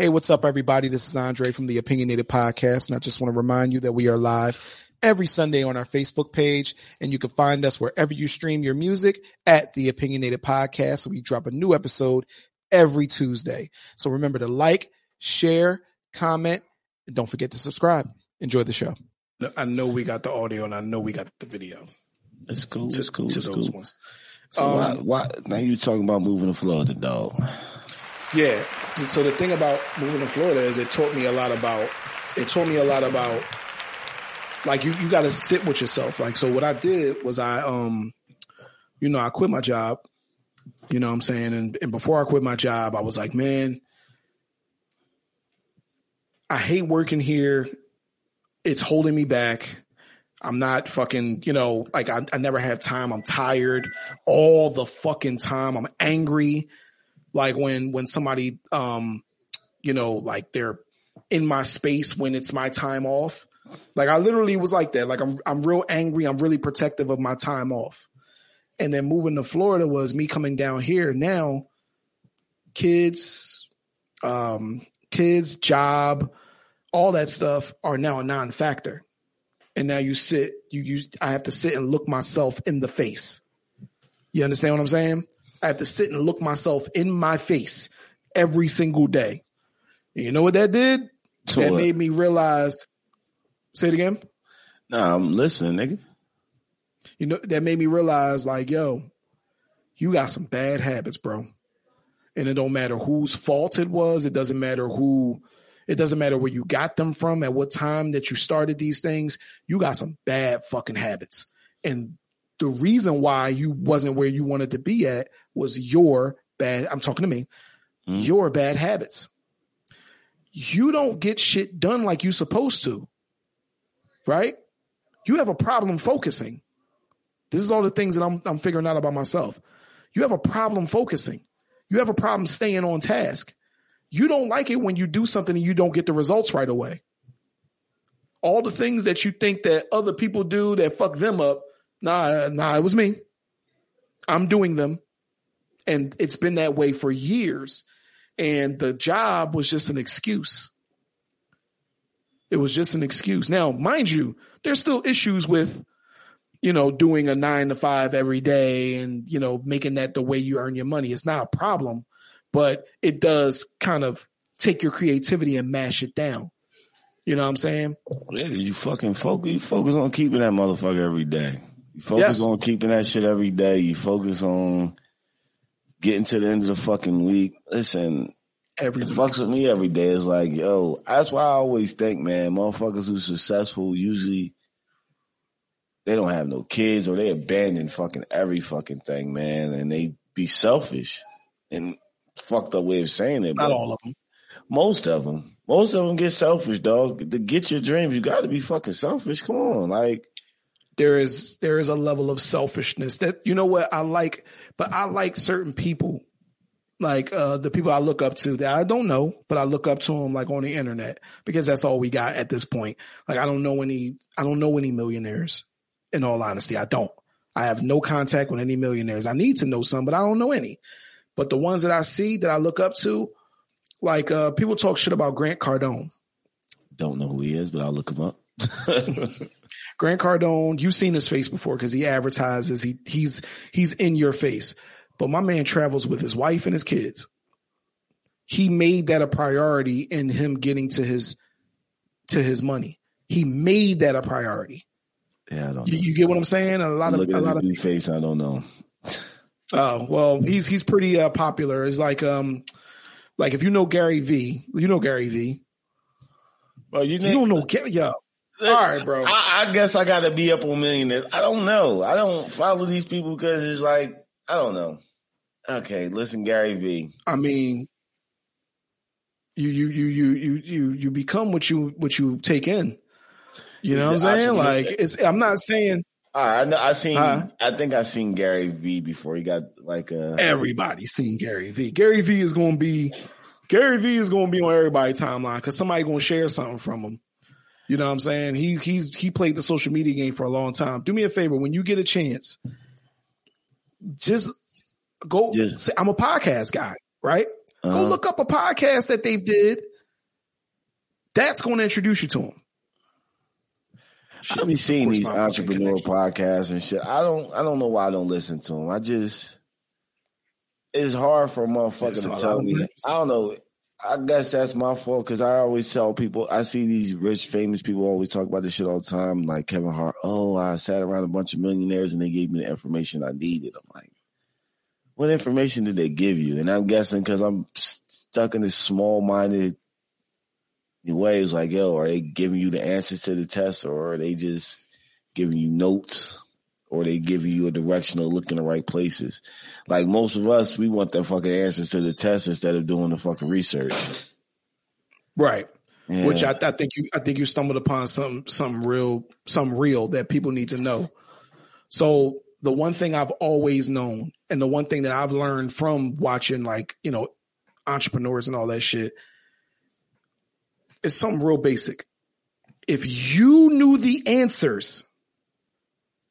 Hey, what's up, everybody? This is Andre from the Opinionated Podcast, and I just want to remind you that we are live every Sunday on our Facebook page, and you can find us wherever you stream your music at the Opinionated Podcast. we drop a new episode every Tuesday. So remember to like, share, comment, and don't forget to subscribe. Enjoy the show. I know we got the audio, and I know we got the video. It's cool. It's cool. To it's those cool. ones. So Um, why, why? Now you talking about moving to Florida, dog? Yeah. So the thing about moving to Florida is it taught me a lot about it taught me a lot about like you you got to sit with yourself. Like so what I did was I um you know, I quit my job. You know what I'm saying? And and before I quit my job, I was like, man, I hate working here. It's holding me back. I'm not fucking, you know, like I, I never have time. I'm tired all the fucking time. I'm angry like when when somebody um you know like they're in my space when it's my time off. Like i literally was like that. Like i'm i'm real angry. I'm really protective of my time off. And then moving to florida was me coming down here. Now kids um kids job all that stuff are now a non-factor. And now you sit you you i have to sit and look myself in the face. You understand what i'm saying I have to sit and look myself in my face every single day. And you know what that did? So that what? made me realize. Say it again. Nah, I'm listening, nigga. You know that made me realize, like, yo, you got some bad habits, bro. And it don't matter whose fault it was. It doesn't matter who. It doesn't matter where you got them from, at what time that you started these things. You got some bad fucking habits, and the reason why you wasn't where you wanted to be at was your bad. I'm talking to me. Mhm. Your bad habits. You don't get shit done like you supposed to. Right? You have a problem focusing. This is all the things that I'm I'm figuring out about myself. You have a problem focusing. You have a problem staying on task. You don't like it when you do something and you don't get the results right away. All the things that you think that other people do that fuck them up, nah, nah, it was me. I'm doing them. And it's been that way for years. And the job was just an excuse. It was just an excuse. Now, mind you, there's still issues with, you know, doing a nine to five every day and, you know, making that the way you earn your money. It's not a problem, but it does kind of take your creativity and mash it down. You know what I'm saying? Yeah, you fucking focus. You focus on keeping that motherfucker every day. You focus Yes. on keeping that shit every day. You focus on getting to the end of the fucking week. Listen, Every it fucks with me every day. It's like, yo, that's why I always think, man, motherfuckers who's successful usually they don't have no kids or they abandon fucking every fucking thing, man, and they be selfish and fucked up way of saying it. not but all of them. Most of them, most of them get selfish, dog. To get your dreams, you got to be fucking selfish. Come on, like there is there is a level of selfishness that you know what I like, but I like certain people, like uh the people I look up to that I don't know, but I look up to them like on the internet because that's all we got at this point. Like I don't know any I don't know any millionaires. In all honesty, I don't. I have no contact with any millionaires. I need to know some, but I don't know any. But the ones that I see that I look up to, like uh people talk shit about Grant Cardone. don't know who he is, but I'll look him up. Grant Cardone, you've seen his face before because he advertises. He he's he's in your face. But my man travels with his wife and his kids. He made that a priority in him getting to his to his money. He made that a priority. yeah, I don't. You, know. you get what I'm saying? A lot of Looking a lot of face, I don't know. oh well, he's he's pretty uh, popular. It's like um like if you know Gary V, you know Gary V. Bro, you, You don't know Gary. Yo, all right, bro. I, I guess I got to be up on millionaires. I don't know. I don't follow these people because it's like I don't know. Okay, listen, Gary V. I mean, you you you you you you you become what you what you take in. You know what I'm saying? Like it's. I'm not saying All right, I know. I seen. Huh? I think I seen Gary V before. He got like uh, a. everybody's seen Gary V. Gary V is going to be Gary V is going to be on everybody's timeline because somebody going to share something from him. You know what I'm saying? He he's he played the social media game for a long time. Do me a favor when you get a chance, just go. Just- say, I'm a podcast guy, right? Go uh, look up a podcast that they've did That's going to introduce you to them. I be seeing these entrepreneur podcasts and shit. I don't. I don't know why I don't listen to them. I just. It's hard for a motherfucker to tell me. I don't know. I guess that's my fault because I always tell people. I see these rich, famous people always talk about this shit all the time, like Kevin Hart. Oh, I sat around a bunch of millionaires and they gave me the information I needed. I'm like, what information did they give you? And I'm guessing because I'm stuck in this small-minded way, it's like, yo, are they giving you the answers to the test, or are they just giving you notes? Or they give you a direction to look in the right places. Like most of us, we want the fucking answers to the test instead of doing the fucking research. Right. Yeah. Which I, I, think you I think you stumbled upon some some real some real that people need to know. So the one thing I've always known and the one thing that I've learned from watching like, you know, entrepreneurs and all that shit is something real basic. If you knew the answers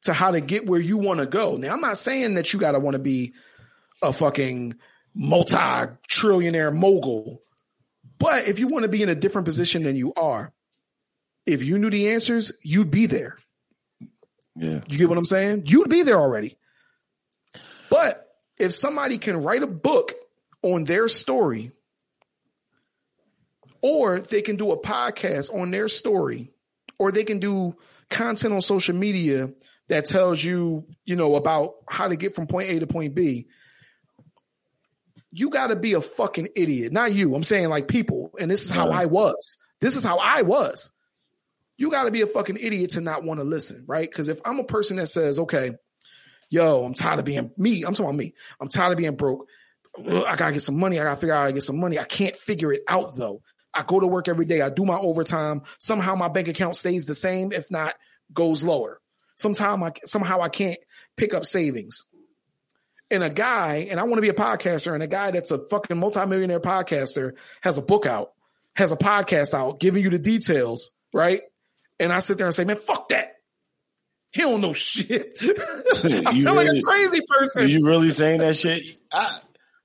to how to get where you want to go. Now, I'm not saying that you got to want to be a fucking multi trillionaire mogul, but if you want to be in a different position than you are, if you knew the answers, you'd be there. Yeah. You get what I'm saying? You'd be there already. But if somebody can write a book on their story, or they can do a podcast on their story, or they can do content on social media that tells you, you know, about how to get from point A to point B, you got to be a fucking idiot. Not you. I'm saying like people. And this is how I was. This is how I was. You got to be a fucking idiot to not want to listen, right? Because if I'm a person that says, okay, yo, I'm tired of being me, I'm talking about me. I'm tired of being broke. I gotta get some money. I gotta figure out how to get some money. I can't figure it out though. I go to work every day. I do my overtime. Somehow my bank account stays the same, if not goes lower. Sometime I somehow I can't pick up savings. And a guy, and I want to be a podcaster, and a guy that's a fucking multimillionaire podcaster has a book out, has a podcast out, giving you the details, right? And I sit there and say, man, fuck that. He don't know shit. I sound really, like a crazy person. Are you really saying that shit? I,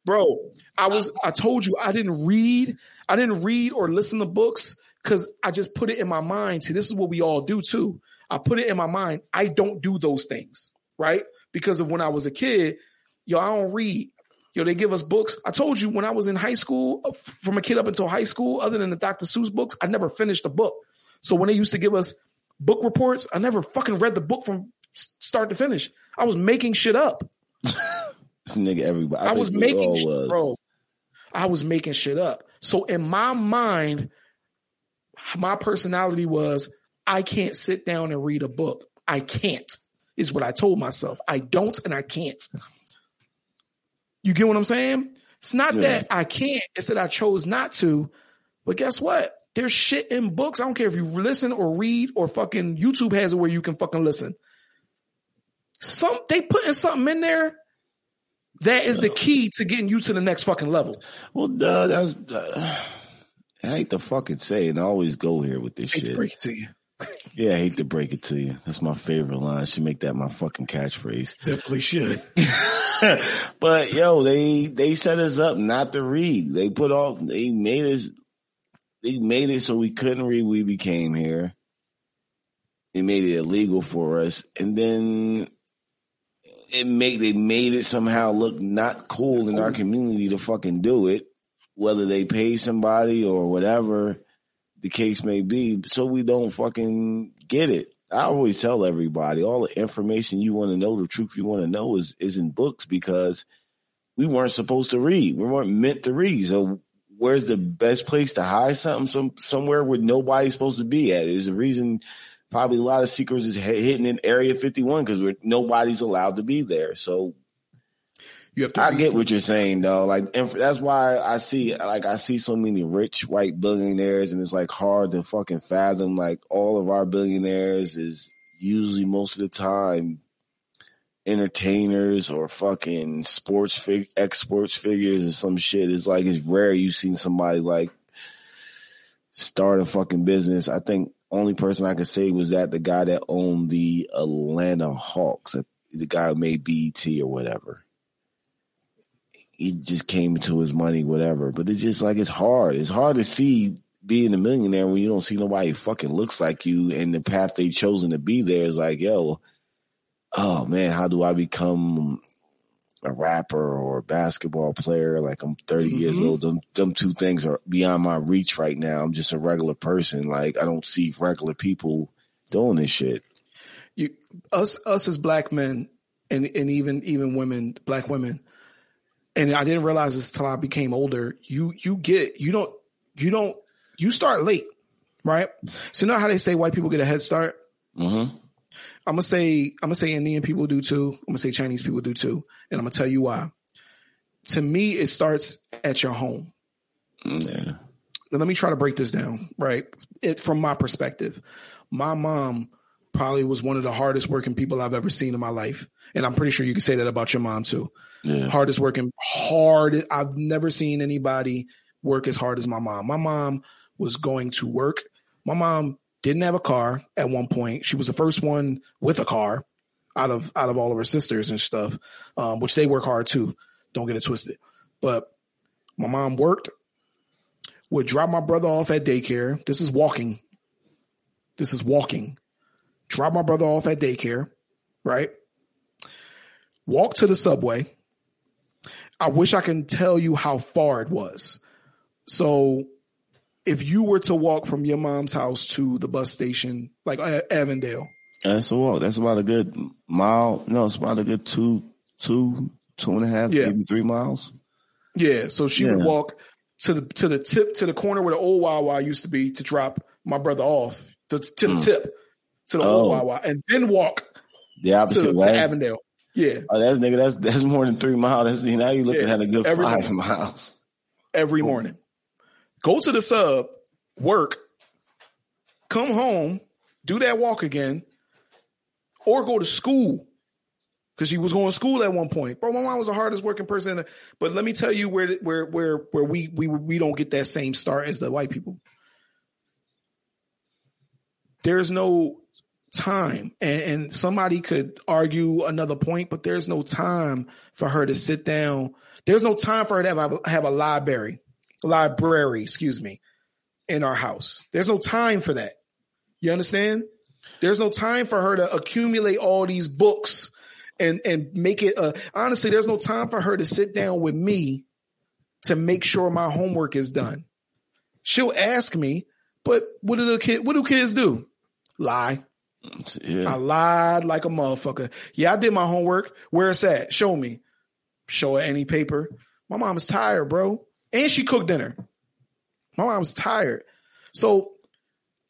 bro, I was, I told you I didn't read, I didn't read or listen to books because I just put it in my mind. See, this is what we all do too. I put it in my mind. I don't do those things, right? Because of when I was a kid, yo, I don't read. Yo, they give us books. I told you when I was in high school, uh, from a kid up until high school, other than the Dr. Seuss books, I never finished a book. So when they used to give us book reports, I never fucking read the book from start to finish. I was making shit up. this nigga, everybody. I, I was making shit, was. bro. I was making shit up. So in my mind, my personality was I can't sit down and read a book. I can't, is what I told myself. I don't and I can't. You get what I'm saying? It's not yeah. that I can't, it's that I chose not to. But guess what? There's shit in books. I don't care if you listen or read or fucking YouTube has it where you can fucking listen. Some they putting something in there that is the key to getting you to the next fucking level. Well, duh, that's uh, I hate to fucking say it. I always go here with this shit. break it to you. Yeah, I hate to break it to you. That's my favorite line. I should make that my fucking catchphrase. Definitely should. but yo, they they set us up not to read. They put off. They made us. They made it so we couldn't read. We became here. They made it illegal for us, and then it made they made it somehow look not cool in our community to fucking do it, whether they pay somebody or whatever the case may be, so we don't fucking get it. I always tell everybody all the information you want to know, the truth you want to know is, is in books because we weren't supposed to read. We weren't meant to read. So where's the best place to hide something? Some, somewhere where nobody's supposed to be at. There's a reason probably a lot of secrets is hitting in area 51 because nobody's allowed to be there. So you have to. I get what you're saying though. Like that's why I see like I see so many rich white billionaires, and it's like hard to fucking fathom. Like all of our billionaires is usually most of the time entertainers or fucking sports fig ex sports figures or some shit. It's like it's rare you've seen somebody like start a fucking business. I think only person I could say was that the guy that owned the Atlanta Hawks, the guy who made BET or whatever he just came into his money, whatever. But it's just like it's hard. It's hard to see being a millionaire when you don't see nobody fucking looks like you and the path they've chosen to be there is like, yo, oh man, how do I become a rapper or a basketball player? Like I'm 30 mm-hmm. years old. Them, them two things are beyond my reach right now. I'm just a regular person. Like I don't see regular people doing this shit. You, us, us as black men and, and even, even women, black women, and I didn't realize this until I became older. You, you get, you don't, you don't you start late, right? So you know how they say white people get a head start? Mm-hmm. I'm gonna say I'm gonna say Indian people do too. I'm gonna say Chinese people do too, and I'm gonna tell you why. To me, it starts at your home. Yeah. Now, let me try to break this down, right? It from my perspective. My mom probably was one of the hardest working people I've ever seen in my life, and I'm pretty sure you can say that about your mom too. Yeah. Hardest working, hard. I've never seen anybody work as hard as my mom. My mom was going to work. My mom didn't have a car at one point. She was the first one with a car out of out of all of her sisters and stuff, um, which they work hard too. Don't get it twisted. But my mom worked, would drop my brother off at daycare. This is walking. This is walking. Drop my brother off at daycare, right? Walk to the subway. I wish I can tell you how far it was. So if you were to walk from your mom's house to the bus station, like uh, Avondale, that's a walk. That's about a good mile. No, it's about a good two, two, two and a half, yeah. maybe three miles. Yeah. So she yeah. would walk to the to the tip to the corner where the old Wawa used to be to drop my brother off the mm. tip to the oh. old Wawa and then walk the opposite to, way to Avondale. Yeah. Oh, that's nigga. That's that's more than three miles. That's now you looking yeah. at a good Every five morning. miles. Every morning go to the sub, work, come home, do that walk again, or go to school. Cause she was going to school at one point. Bro, my mom was the hardest working person. But let me tell you where where where where we we we don't get that same start as the white people. There's no time, and, and somebody could argue another point, but there's no time for her to sit down. There's no time for her to have a, have a library library, excuse me, in our house. There's no time for that. You understand? There's no time for her to accumulate all these books and and make it honestly, there's no time for her to sit down with me to make sure my homework is done. She'll ask me, but what do the kid what do kids do? Lie. Yeah. I lied like a motherfucker. Yeah, I did my homework. Where it's at? Show me. Show her any paper. My mom's tired, bro and she cooked dinner. My mom's tired. So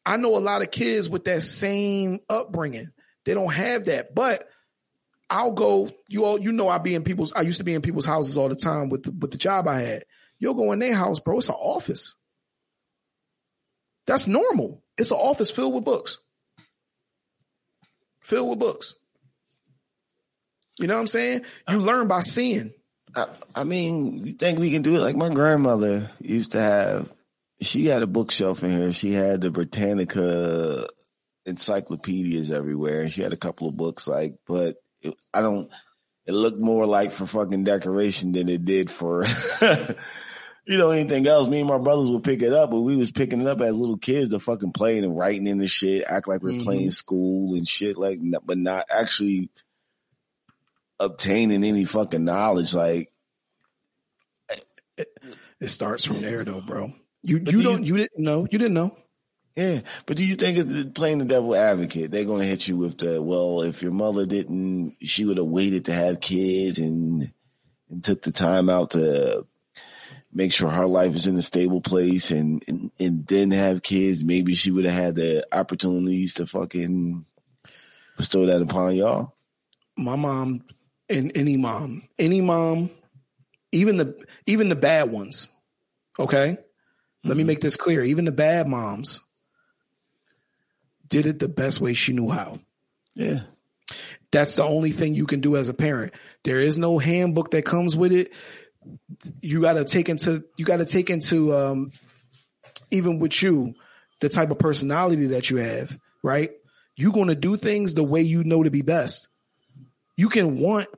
I know a lot of kids with that same upbringing. They don't have that, but I'll go. You all, you know, I be in people's. I used to be in people's houses all the time with the, with the job I had. You'll go in their house, bro. It's an office. That's normal. It's an office filled with books. Filled with books. You know what I'm saying? You learn by seeing. I, I mean, you think we can do it? Like my grandmother used to have, she had a bookshelf in here. She had the Britannica encyclopedias everywhere. She had a couple of books, like, but it, I don't, it looked more like for fucking decoration than it did for, you know, anything else. Me and my brothers would pick it up, but we was picking it up as little kids to fucking playing and writing in the shit, act like we're mm-hmm. playing school and shit, like, but not actually obtaining any fucking knowledge. Like it, it starts from there, though, bro. You you don't you, you didn't know you didn't know. Yeah, but do you think it's playing the devil advocate? They're going to hit you with the well, if your mother didn't, she would have waited to have kids and and took the time out to make sure her life is in a stable place and and, and then have kids. Maybe she would have had the opportunities to fucking bestow that upon y'all. My mom and any mom, any mom, even the even the bad ones. Okay, mm-hmm. let me mm-hmm. make this clear. Even the bad moms did it the best way she knew how. Yeah. That's the only thing you can do as a parent. There is no handbook that comes with it. You got to take into you got to take into um even with you the type of personality that you have, right? You're going to do things the way you know to be best. You can want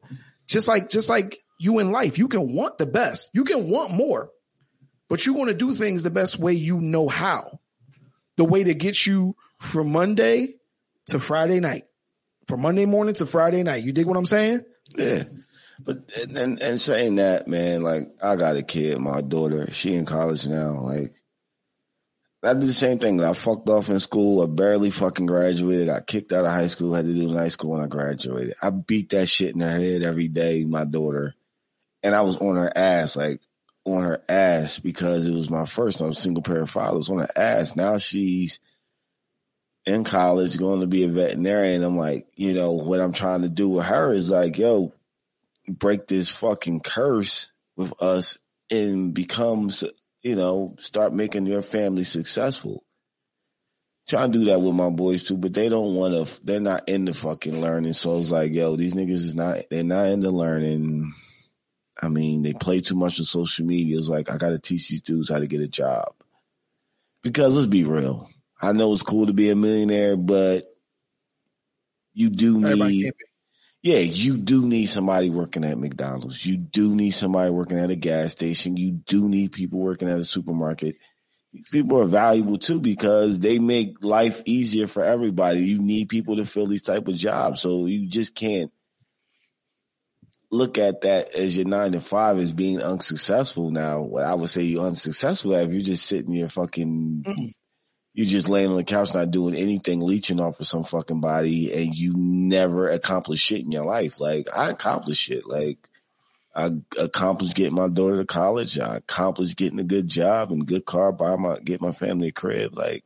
just like just like you in life, you can want the best. You can want more. but you want to do things the best way you know how. The way to get you from Monday to Friday night, from Monday morning to Friday night. You dig what I'm saying? Yeah. But and and saying that, man, like I got a kid, my daughter, she in college now. Like I did the same thing. I fucked off in school. I barely fucking graduated. I kicked out of high school. Had to do night school when I graduated. I beat that shit in her head every day, my daughter. And I was on her ass, like on her ass because it was my first. I was single parent father. Was on her ass. Now she's in college, going to be a veterinarian. I'm like, you know, what I'm trying to do with her is like, yo, break this fucking curse with us and becomes, you know, start making your family successful. Try to do that with my boys too, but they don't want to, they're not into fucking learning. So it's like, yo, these niggas is not, they're not into learning. I mean, they play too much on social media. It's like, I got to teach these dudes how to get a job. Because let's be real. I know it's cool to be a millionaire, but you do need, yeah, you do need somebody working at McDonald's. You do need somebody working at a gas station. You do need people working at a supermarket. These people are valuable too because they make life easier for everybody. You need people to fill these type of jobs. So you just can't look at that as your nine to five as being unsuccessful. Now, what I would say you're unsuccessful if you're just sitting your fucking mm-hmm you just laying on the couch not doing anything, leeching off of some fucking body, and you never accomplish shit in your life. Like I accomplished shit. Like I accomplished getting my daughter to college. I accomplished getting a good job and good car, buy my get my family a crib. Like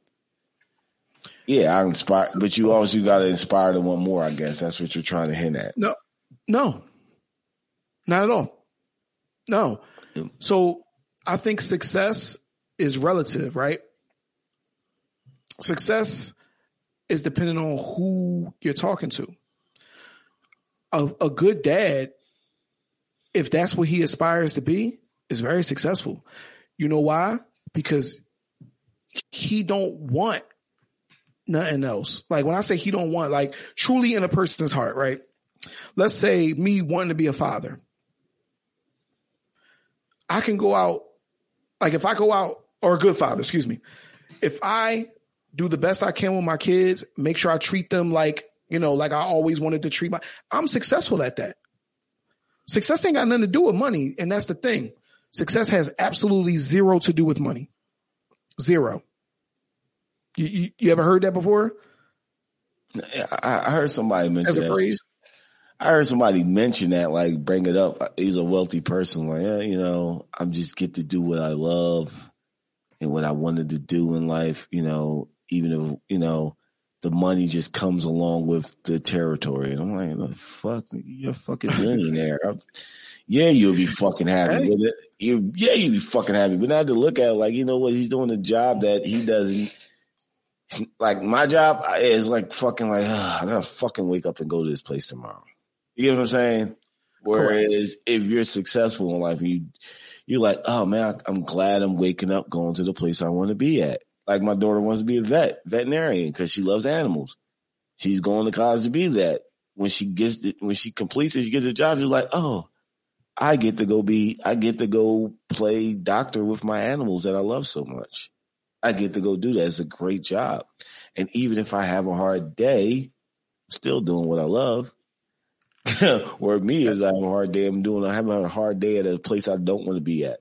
yeah, I inspire, but you also got to inspire to want more. I guess that's what you're trying to hint at. No, no, not at all. No. Mm. So I think success is relative, right? Success is dependent on who you're talking to. A, a good dad, if that's what he aspires to be, is very successful. You know why? Because he don't want nothing else. Like when I say he don't want, like truly in a person's heart, right? Let's say me wanting to be a father. I can go out, like if I go out, or a good father, excuse me. If I do the best I can with my kids, make sure I treat them like, you know, like I always wanted to treat my, I'm successful at that. Success ain't got nothing to do with money. And that's the thing. Success has absolutely zero to do with money. Zero. You, you, you ever heard that before? I, I heard somebody mention as a that. phrase. I heard somebody mention that, like, bring it up. He's a wealthy person. Like, yeah, you know, I'm just get to do what I love and what I wanted to do in life. You know, even if, you know, the money just comes along with the territory. And I'm like, the fuck, you're a fucking billionaire. yeah, you'll be fucking happy with it. You, yeah, you'll be fucking happy. But now to look at it, like, you know what, he's doing a job that he doesn't, like my job is like fucking like, I gotta fucking wake up and go to this place tomorrow. You know what I'm saying? Whereas Correct. if you're successful in life, you, you're like, oh man, I'm glad I'm waking up going to the place I want to be at. Like my daughter wants to be a vet, veterinarian, because she loves animals. She's going to college to be that. When she gets it, when she completes it, she gets a job. She's like, oh, I get to go be, I get to go play doctor with my animals that I love so much. I get to go do that. It's a great job. And even if I have a hard day, I'm still doing what I love. Where me is I have a hard day. I'm doing. I have a hard day at a place I don't want to be at.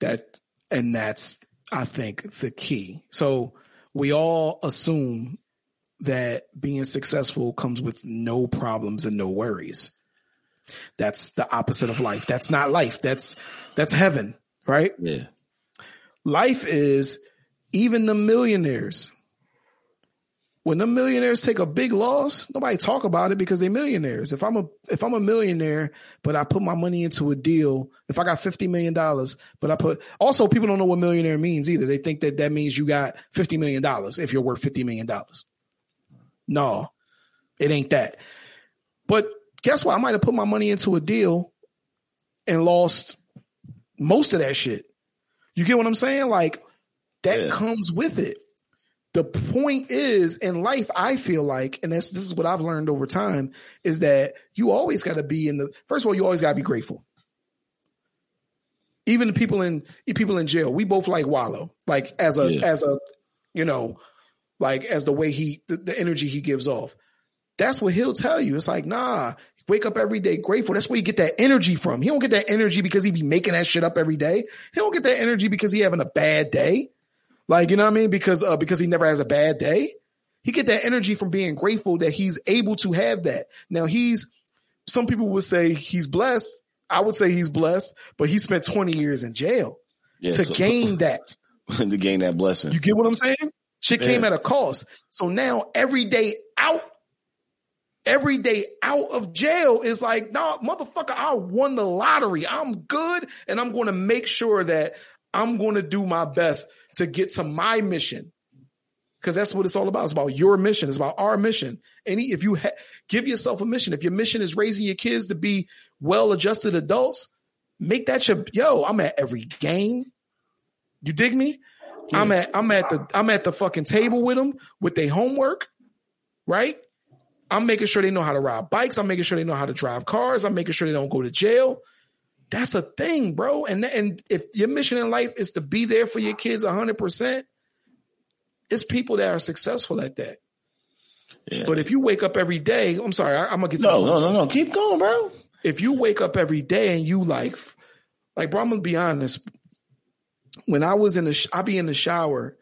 That and that's I think, the key. So we all assume that being successful comes with no problems and no worries. That's the opposite of life. That's not life. That's that's heaven, right? Yeah. Life is even the millionaires when the millionaires take a big loss, nobody talk about it because they're millionaires. If I'm a if I'm a millionaire, but I put my money into a deal, if I got fifty million dollars, but I put also people don't know what millionaire means either. They think that that means you got fifty million dollars if you're worth fifty million dollars. No, it ain't that. But guess what? I might have put my money into a deal and lost most of that shit. You get what I'm saying? Like that yeah. comes with it the point is in life, I feel like, and this, this is what I've learned over time, is that you always got to be in the, first of all, you always got to be grateful. Even the people in people in jail, we both like Wallo, Like as a Yeah. as a you know, like as the way he the, the energy he gives off. That's what he'll tell you. It's like, nah, wake up every day grateful. That's where you get that energy from. He don't get that energy because he be making that shit up every day. He don't get that energy because he having a bad day. Like, you know what I mean? Because uh because he never has a bad day. He get that energy from being grateful that he's able to have that. Now he's some people would say he's blessed. I would say he's blessed, but he spent 20 years in jail Yeah, to so- gain that. to gain that blessing. You get what I'm saying? Shit came at a cost. So now every day out, every day out of jail is like, no, motherfucker, I won the lottery. I'm good. And I'm going to make sure that I'm going to do my best to get to my mission. Cause that's what it's all about. It's about your mission. It's about our mission. Any, if you ha- give yourself a mission, if your mission is raising your kids to be well adjusted adults, make that your, yo, I'm at every game. You dig me? I'm at I'm at the I'm at the fucking table with them with their homework, right? I'm making sure they know how to ride bikes. I'm making sure they know how to drive cars. I'm making sure they don't go to jail. That's a thing, bro. And and if your mission in life is to be there for your kids 100, percent it's people that are successful at that. Yeah. But if you wake up every day, I'm sorry, I, am gonna get to no, no, no, no. Keep going, bro. if you wake up every day and you like, like, bro, I'm gonna be honest. When I was in the, sh- I be in the shower,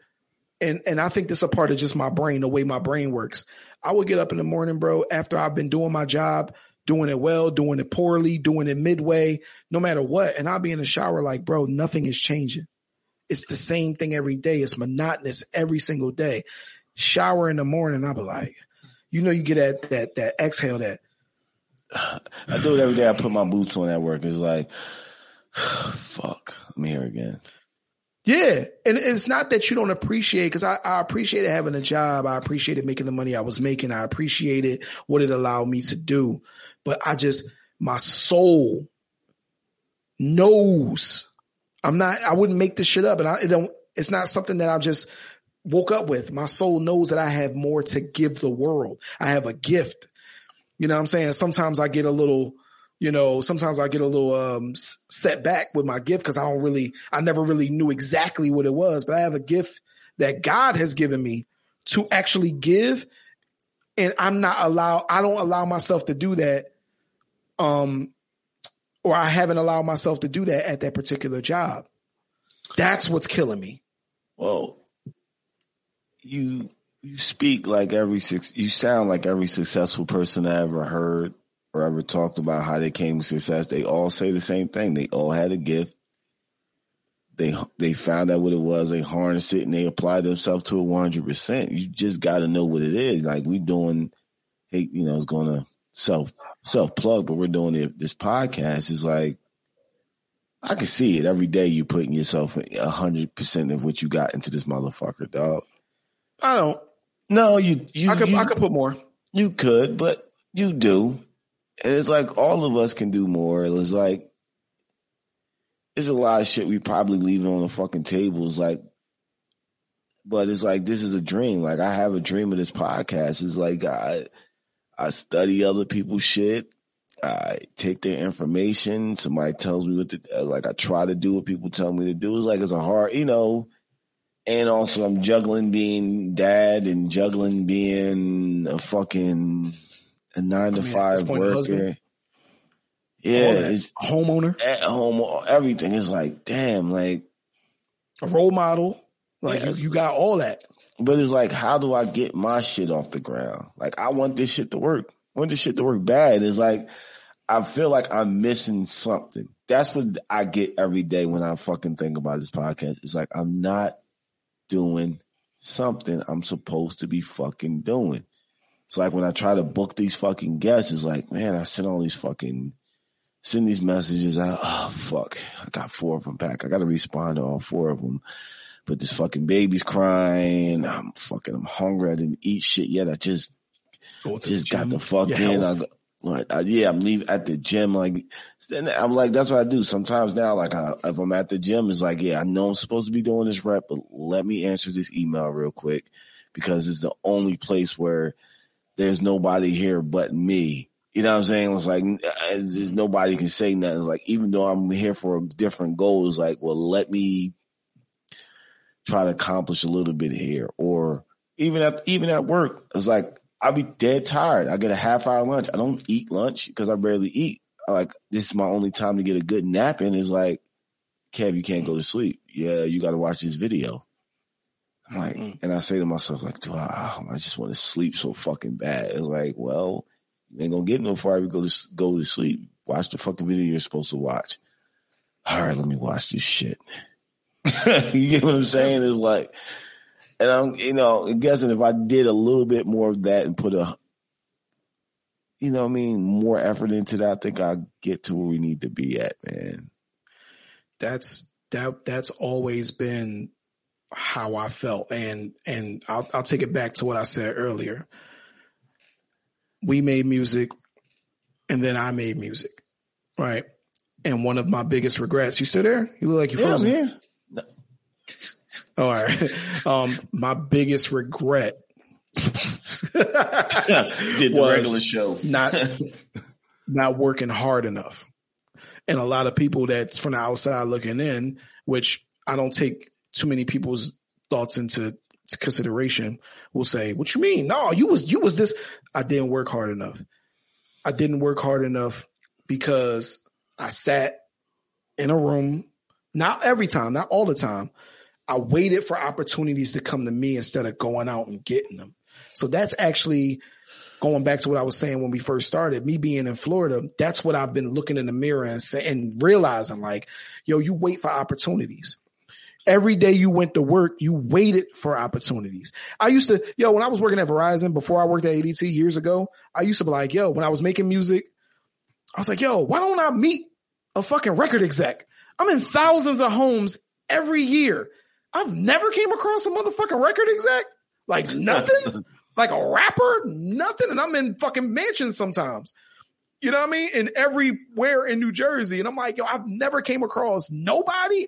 and and I think this is a part of just my brain, the way my brain works. I would get up in the morning, bro, after I've been doing my job, doing it well, doing it poorly, doing it midway, no matter what, and I'll be in the shower like, bro, nothing is changing. It's the same thing every day. It's monotonous every single day. Shower in the morning, I'll be like, you know, you get that that that exhale, that I do it every day. I put my boots on at work. It's like, fuck, I'm here again. Yeah. And it's not that you don't appreciate, because I, I appreciated having a job. I appreciated making the money I was making. I appreciated what it allowed me to do. But I just, my soul knows I'm not, I wouldn't make this shit up. And I it don't, it's not something that I just woke up with. My soul knows that I have more to give the world. I have a gift. You know what I'm saying? Sometimes I get a little, you know, sometimes I get a little um set back with my gift because I don't really, I never really knew exactly what it was, but I have a gift that God has given me to actually give. And I'm not allowed, I don't allow myself to do that. Um, or I haven't allowed myself to do that at that particular job. That's what's killing me. Well, you you speak like every six. You sound like every successful person I ever heard or ever talked about how they came to success. They all say the same thing. They all had a gift. They they found out what it was. They harnessed it and they applied themselves to it one hundred percent. You just got to know what it is. Like we doing, hey, you know, it's going to self self plug, but we're doing it. This podcast is like. I can see it every day. You putting yourself a hundred percent of what you got into this motherfucker, dog. I don't, No, you you I could, you, I could put more. you could, but you do. And it's like all of us can do more. It's like it's a lot of shit we probably leaving on the fucking tables. Like, but it's like this is a dream. Like I have a dream of this podcast. It's like I I study other people's shit. I take their information. Somebody tells me what to uh, like. I try to do what people tell me to do. It's like it's a hard, you know. And also, I'm juggling being dad and juggling being a fucking a nine to I mean, five this point, a worker. husband. Yeah, it's homeowner, at home. Everything is like, damn, like. a role model. Like you, you got all that. But it's like, how do I get my shit off the ground? Like, I want this shit to work. I want this shit to work bad. It's like, I feel like I'm missing something. That's what I get every day when I fucking think about this podcast. It's like, I'm not doing something I'm supposed to be fucking doing. It's like when I try to book these fucking guests, it's like, man, I sent all these fucking, send these messages out. Oh, fuck. I got four of them back. I got to respond to all four of them but this fucking baby's crying. I'm fucking, I'm hungry. I didn't eat shit yet. I just, just the got the fuck your in. I, health. what, I, yeah, I'm leaving at the gym. Like, I'm like, that's what I do. Sometimes now, like, I, if I'm at the gym, it's like, yeah, I know I'm supposed to be doing this rep, but let me answer this email real quick because it's the only place where there's nobody here but me You know what I'm saying? It's like it's just nobody can say nothing. It's like even though I'm here for a different goal, it's like, well, let me try to accomplish a little bit here. Or even at even at work, it's like I'll be dead tired. I get a half hour lunch. I don't eat lunch because I barely eat. I like this is my only time to get a good nap in. Is like, Kev, you can't go to sleep. Yeah, you got to watch this video. I'm like, Mm. and I say to myself, like, do I, I just want to sleep so fucking bad. It's like, well, ain't gonna get no far if you go to go to sleep. Watch the fucking video you're supposed to watch. All right, let me watch this shit. you get what I'm saying? It's like, and I'm, you know, I'm guessing if I did a little bit more of that and put a, you know, I mean, more effort into that, I think I'll get to where we need to be at, man. that's that that's always been how I felt and and I'll I'll take it back to what I said earlier. We made music and then I made music. Right? And one of my biggest regrets, you still there? You look like you're Yeah, I'm frozen. here. All right. Um my biggest regret Did the regular show. not not working hard enough. And a lot of people that's from the outside looking in, which I don't take too many people's thoughts into consideration, will say, "What you mean? No, you was you was this. I didn't work hard enough. I didn't work hard enough because I sat in a room, not every time, not all the time. I waited for opportunities to come to me instead of going out and getting them. So that's actually going back to what I was saying when we first started, me being in Florida, that's what I've been looking in the mirror and say, and realizing like, yo, you wait for opportunities. Every day you went to work, you waited for opportunities. I used to, yo, when I was working at Verizon before I worked at ADT years ago, I used to be like, yo, when I was making music, I was like, yo, why don't I meet a fucking record exec? I'm in thousands of homes every year. I've never came across a motherfucking record exec. Like nothing like a rapper, nothing. And I'm in fucking mansions sometimes. You know what I mean? And everywhere in New Jersey. And I'm like, yo, I've never came across nobody.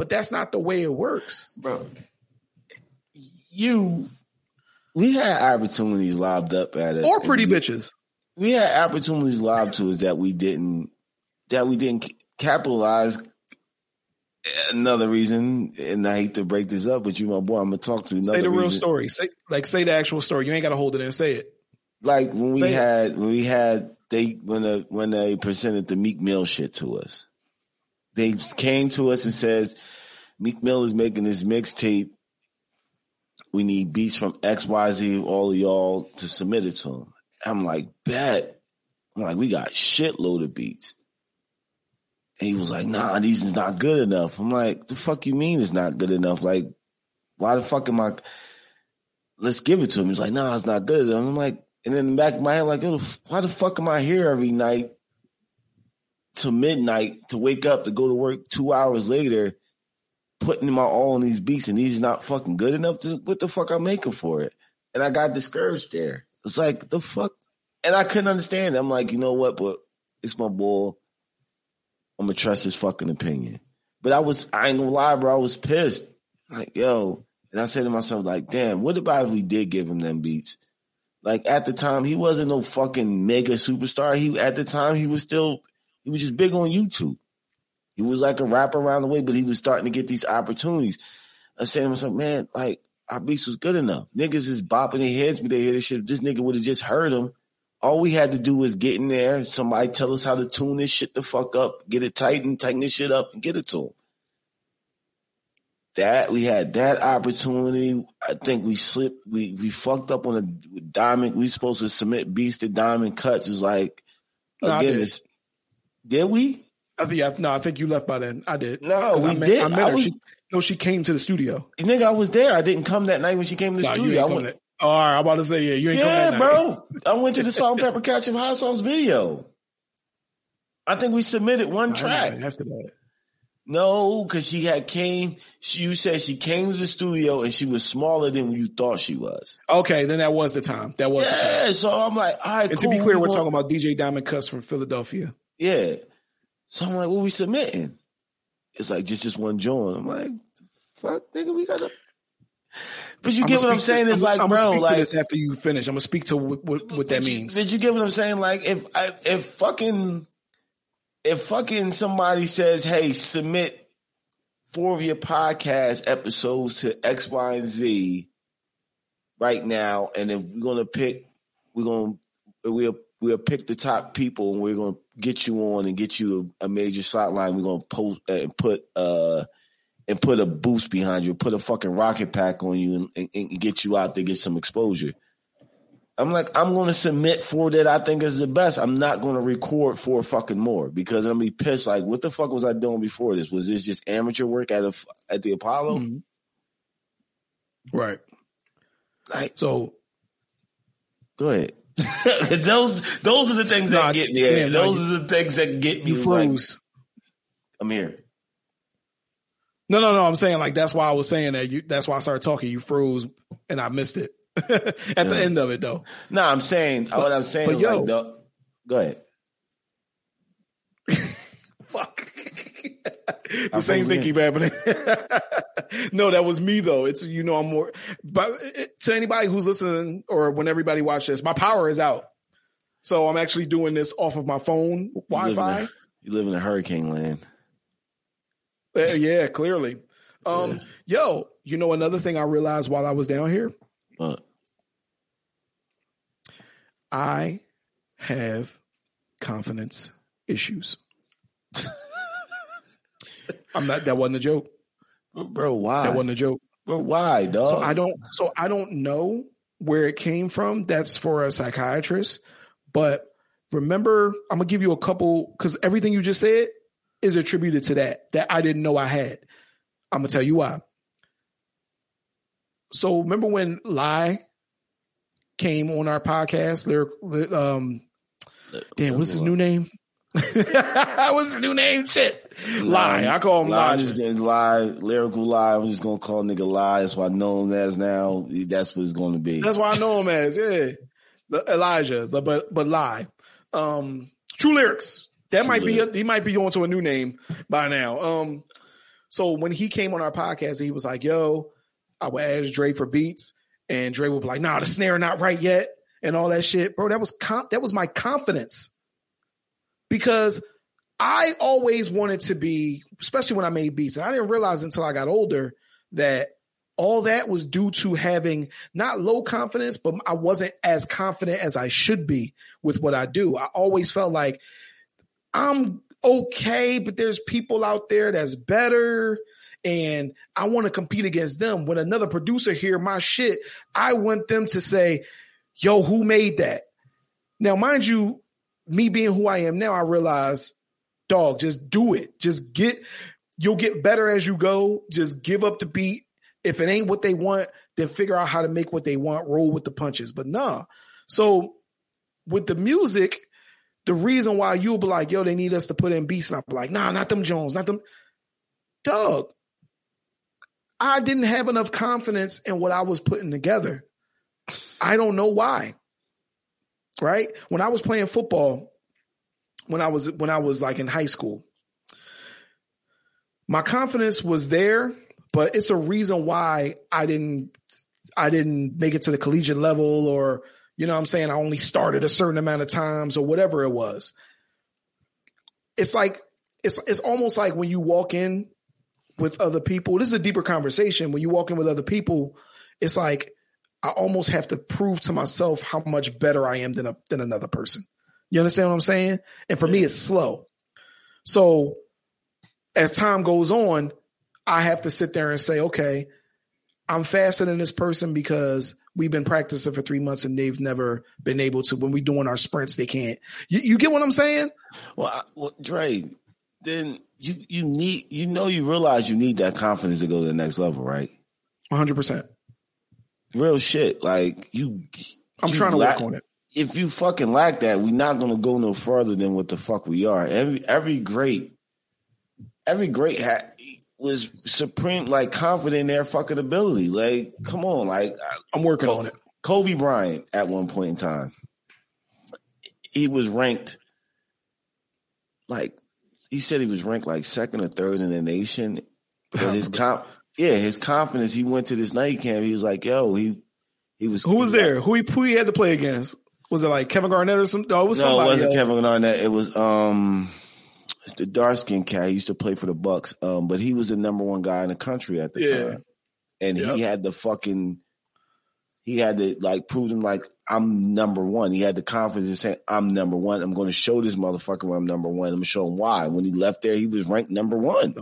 But that's not the way it works. bro. You, we had opportunities lobbed up at us, Or pretty bitches. We had opportunities lobbed to us that we didn't, that we didn't capitalize. Another reason, and I hate to break this up, but you, my boy, I'm gonna talk to you. Another Say the real reason. story. Say like say the actual story. You ain't gotta hold it in. Say it. Like when we Say it. had, when we had, they when the when they presented the Meek Mill shit to us, they came to us and said, Meek Mill is making this mixtape. We need beats from X, Y, Z, all of y'all to submit it to him. I'm like, bet. I'm like, we got shitload of beats. And he was like, nah, these is not good enough. I'm like, the fuck you mean it's not good enough? Like, why the fuck am I? Let's give it to him. He's like, nah, it's not good enough. I'm like, and then in the back of my head, like, why the fuck am I here every night to midnight to wake up to go to work two hours later, putting my all on these beats and these not fucking good enough to what the fuck I'm making for it. And I got discouraged there. It's like the fuck, and I couldn't understand. I'm like, you know what? But it's my boy. I'm gonna trust his fucking opinion. But I was, I ain't gonna lie, bro. I was pissed. Like, yo, and I said to myself, like, damn, what about if we did give him them beats? Like at the time, he wasn't no fucking mega superstar. He at the time he was still he was just big on YouTube. He was like a rapper around the way, but he was starting to get these opportunities. I'm saying to myself, man, like our beats was good enough. Niggas is bopping their heads when they hear this shit. If this nigga would have just heard him, all we had to do was get in there. Somebody tell us how to tune this shit the fuck up, get it tightened, tighten this shit up, and get it to him. That we had that opportunity. I think we slipped. We we fucked up on a diamond. We supposed to submit beats to Diamond Kuts. Is like No, again, it's did we? I think I, no, I think you left by then. I did. No, we I met, did. I met I her. was- she, no, she came to the studio. Nigga, I was there. I didn't come that night when she came to the you studio. I went, all right, I'm about to say yeah. You ain't yeah, bro. I went to the Salt and Pepper Ketchup Hot Sauce video. I think we submitted one track. have that. No, because she had came. She, you said she came to the studio and she was smaller than you thought she was. Okay, then that was the time. That was. Yeah, so I'm like, all right, And cool. to be clear, we we're gonna- talking about DJ Diamond Kuts from Philadelphia. Yeah. So I'm like, what we submitting? It's like just just one joint. I'm like, fuck, nigga, we gotta. But you I'ma get what I'm saying? To, It's I'm, like, I'm bro, like to this after you finish. I'm gonna speak to what, what, what that you- means. Did you get what I'm saying? Like if I, if fucking if fucking somebody says, "Hey, submit four of your podcast episodes to X, Y, and Z right now," and if we're gonna pick, we're gonna we'll we'll pick the top people and we're gonna get you on and get you a, a major slot line. We're gonna post and put uh and put a boost behind you, put a fucking rocket pack on you, and, and, and get you out there, get some exposure. I'm like, I'm going to submit for that I think is the best. I'm not going to record for fucking more because I'm gonna be pissed. Like, what the fuck was I doing before this? Was this just amateur work at a at the Apollo? Mhm. Right. Like, So go ahead. those those are the things that get me. yeah, eh? no, those are the things that get me. you It's like. I'm here. No, no, no. I'm saying like that's why I was saying that. You. That's why I started talking. You froze, and I missed it at the end of it though. No, I'm saying what I'm saying. but yo- like, the, go ahead. Fuck. the I same thing keep happening. no, that was me though. It's you know I'm more. But it, to anybody who's listening or when everybody watches, this, my power is out. So I'm actually doing this off of my phone You live in Wi-Fi. You live in a hurricane land. Uh, yeah, clearly. Um, yo, you know another thing I realized while I was down here, But I have confidence issues. I'm not. That wasn't a joke. bro, why? That wasn't a joke. bro, why, dog? So I don't. So I don't know where it came from. That's for a psychiatrist. But remember, I'm gonna give you a couple because everything you just said is attributed to that that I didn't know I had. I'm gonna tell you why. So remember when Lie came on our podcast? Lyric, um, damn, what's his new name? what's his new name? Shit, Lie. I call him lie. Lie. Just gonna lie, lyrical lie. I'm just gonna call nigga lie. That's what I know him as now. That's what it's gonna be. That's why I know him as yeah, the Elijah, the, but but lie. Um, True lyrics. That True might be he might be on to a new name by now. Um, so when he came on our podcast, he was like, "Yo, I would ask Dre for beats, and Dre would be like, "Nah, the snare not right yet," and all that shit, bro. That was com- that was my confidence because I always wanted to be, especially when I made beats, and I didn't realize until I got older that all that was due to having not low confidence, but I wasn't as confident as I should be with what I do. I always felt like I'm okay, but there's people out there that's better. And I want to compete against them. When another producer hear my shit, I want them to say, yo, who made that? Now, mind you, me being who I am now, I realize, dog, just do it. Just get, you'll get better as you go. Just give up the beat. If it ain't what they want, then figure out how to make what they want, roll with the punches. But nah. So with the music, the reason why you'll be like, yo, they need us to put in beats, and I'll be like, nah, not them Jones, not them. Dog, I didn't have enough confidence in what I was putting together. I don't know why. Right? When I was playing football, when I was when I was like in high school, my confidence was there, but it's a reason why I didn't I didn't make it to the collegiate level or you know what I'm saying I only started a certain amount of times or whatever it was. It's like it's it's almost like when you walk in with other people. This is a deeper conversation. When you walk in with other people, it's like I almost have to prove to myself how much better I am than a, than another person. You understand what I'm saying? And for me, it's slow. So as time goes on, I have to sit there and say, okay, I'm faster than this person because we've been practicing for three months and they've never been able to. When we're doing our sprints, they can't. You, you get what I'm saying? Well, I, well, Dre, then you you need you know you realize you need that confidence to go to the next level, right? 100. percent Real shit. Like you, I'm you trying to lack- work on it. If you fucking lack that, we're not gonna go no further than what the fuck we are. Every every great, every great ha- was supreme, like confident in their fucking ability. Like, come on, like I'm working on it. Kobe Bryant at one point in time, he was ranked like he said he was ranked like second or third in the nation, but his comp yeah, his confidence. He went to this night camp. He was like, yo, he he was. Who was he there? Who he who he had to play against? Was it like Kevin Garnett or some? No, it was no, somebody it wasn't else. Kevin Garnett. It was um the dark skinned cat. He used to play for the Bucks. Um, but he was the number one guy in the country at the Yeah. time, and Yep. he had the fucking. He had to like prove him like I'm number one. He had the confidence in saying I'm number one. I'm going to show this motherfucker I'm number one. I'm going to show him why. When he left there, he was ranked number one.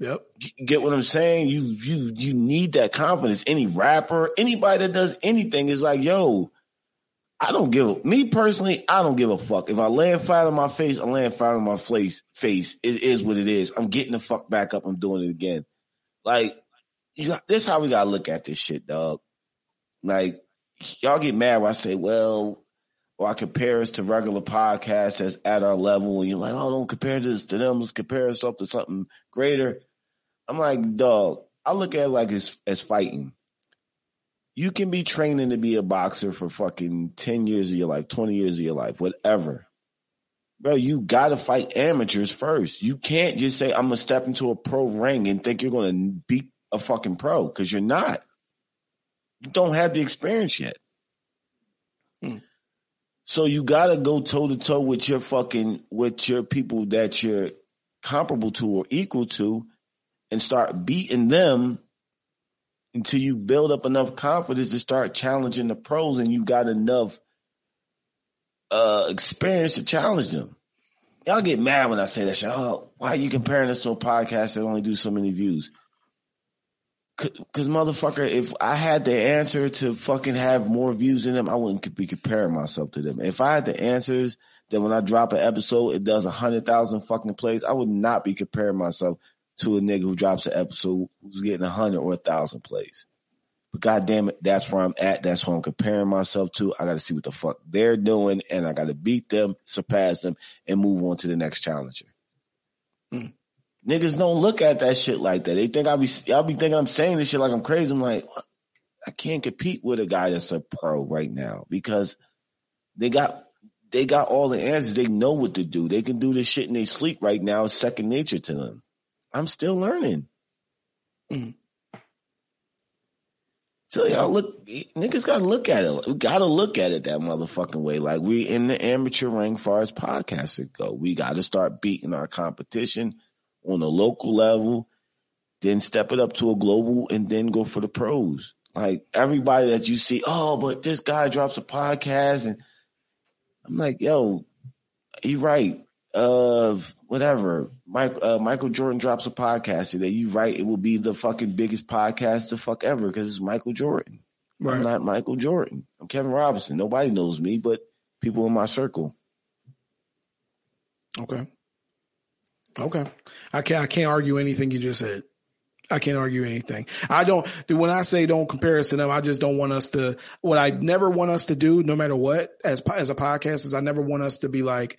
Yep. get what I'm saying? You you you need that confidence. Any rapper, anybody that does anything is like, yo, I don't give a me personally, I don't give a fuck. If I land flat on my face, I land flat on my face face. It is what it is. I'm getting the fuck back up. I'm doing it again. Like, you got this how we gotta look at this shit, dog. Like, y'all get mad when I say, well, or I compare us to regular podcasts that's at our level, and you're like, oh, don't compare this to them. Let's compare ourselves to something greater. I'm like, dog, I look at it like as, as fighting. You can be training to be a boxer for fucking 10 years of your life, 20 years of your life, whatever. Bro, you gotta fight amateurs first. You can't just say, I'm gonna step into a pro ring and think you're gonna beat a fucking pro, because you're not. You don't have the experience yet. Hmm. So you gotta go toe to toe with your fucking with your people that you're comparable to or equal to and start beating them until you build up enough confidence to start challenging the pros and you got enough uh experience to challenge them. Y'all get mad when I say that shit. Oh, why are you comparing us to a podcast that only do so many views? Cause motherfucker, if I had the answer to fucking have more views than them, I wouldn't be comparing myself to them. If I had the answers that when I drop an episode, it does a hundred thousand fucking plays, I would not be comparing myself to a nigga who drops an episode who's getting a hundred or a thousand plays. But goddamn it, that's where I'm at. That's where I'm comparing myself to. I got to see what the fuck they're doing, and I got to beat them, surpass them, and move on to the next challenger. Mm. Niggas don't look at that shit like that. They think I be, I'll be thinking I'm saying this shit like I'm crazy. I'm like, what? I can't compete with a guy that's a pro right now because they got they got all the answers. They know what to do. They can do this shit in their sleep right now. It's second nature to them. I'm still learning. Mhm. So y'all look, niggas gotta look at it. We gotta look at it that motherfucking way. Like we in the amateur ring far as podcasting go. We gotta start beating our competition on a local level, then step it up to a global and then go for the pros. Like everybody that you see, oh, but this guy drops a podcast and I'm like, yo, you right. Uh, whatever. Mike, uh, Michael Jordan drops a podcast today. You write It will be the fucking biggest podcast to fuck ever because it's Michael Jordan. I'm not Michael Jordan. I'm Kevin Robinson. Nobody knows me, but people in my circle. Okay. Okay. I can't I can't argue anything you just said. I can't argue anything. I don't when I say don't compare us to them, I just don't want us to what I never want us to do, no matter what, as as a podcast, is I never want us to be like,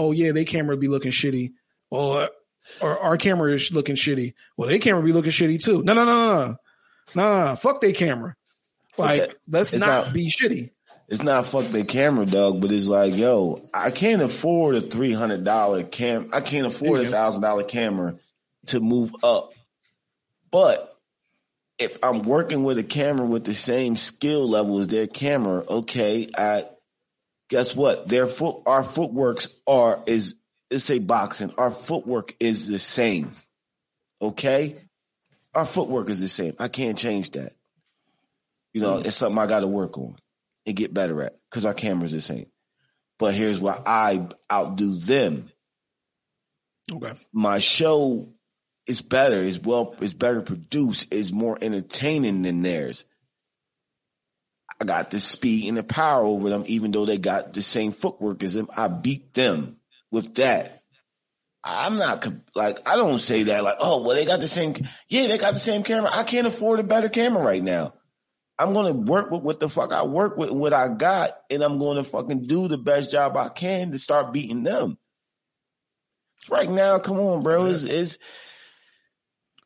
oh yeah, they camera be looking shitty. Or or our camera is looking shitty. Well, they camera be looking shitty too. No, no, no, no, no. No, fuck they camera. Like, Okay. let's not, not- be shitty. It's not fuck the camera, dog, but it's like, yo, I can't afford a three hundred dollar cam. I can't afford a thousand dollar camera to move up. But if I'm working with a camera with the same skill level as their camera, okay, I guess what? Their foot, our footworks are is let's say boxing. Our footwork is the same. Okay, our footwork is the same. I can't change that. You know, hmm. it's something I got to work on and get better at because our camera's the same. But here's why I outdo them. Okay. My show is better, is well, is better produced, is more entertaining than theirs. I got the speed and the power over them, even though they got the same footwork as them. I beat them with that. I'm not like I don't say that like oh well they got the same yeah they got the same camera I can't afford a better camera right now I'm gonna work with what the fuck I work with and what I got and I'm gonna fucking do the best job I can to start beating them. Right now, come on, bro, it's, it's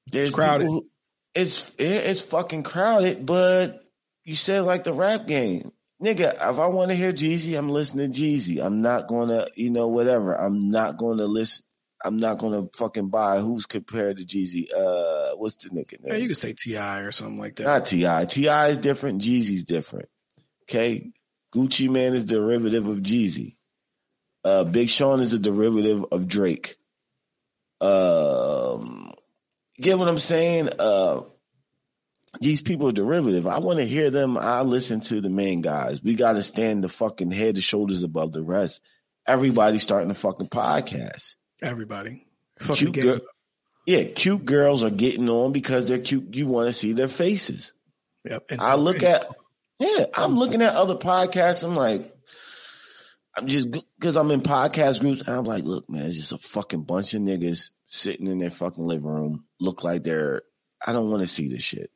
there's It's crowded. who- it's it's fucking crowded, but you said like the rap game. Nigga, if I want to hear Jeezy, I'm listening to Jeezy. I'm not gonna, you know, whatever. I'm not gonna listen. I'm not gonna fucking buy who's compared to Jeezy. Uh, what's the nigga name? Yeah, you could say T.I. or something like that. Not Ti. T.I. is different. Jeezy's different. Okay, Gucci Mane is derivative of Jeezy. Uh, Big Sean is a derivative of Drake. Um, get what I'm saying? Uh, these people are derivative. I want to hear them. I listen to the main guys. We got to stand the fucking head and shoulders above the rest. Everybody's starting a fucking podcast. Everybody. Cute girl, yeah, cute girls are getting on because they're cute. You want to see their faces. Yep. I look at, yeah, I'm looking at other podcasts. I'm like, I'm just because I'm in podcast groups. And I'm like, look, man, it's just a fucking bunch of niggas sitting in their fucking living room, look like they're. I don't want to see this shit.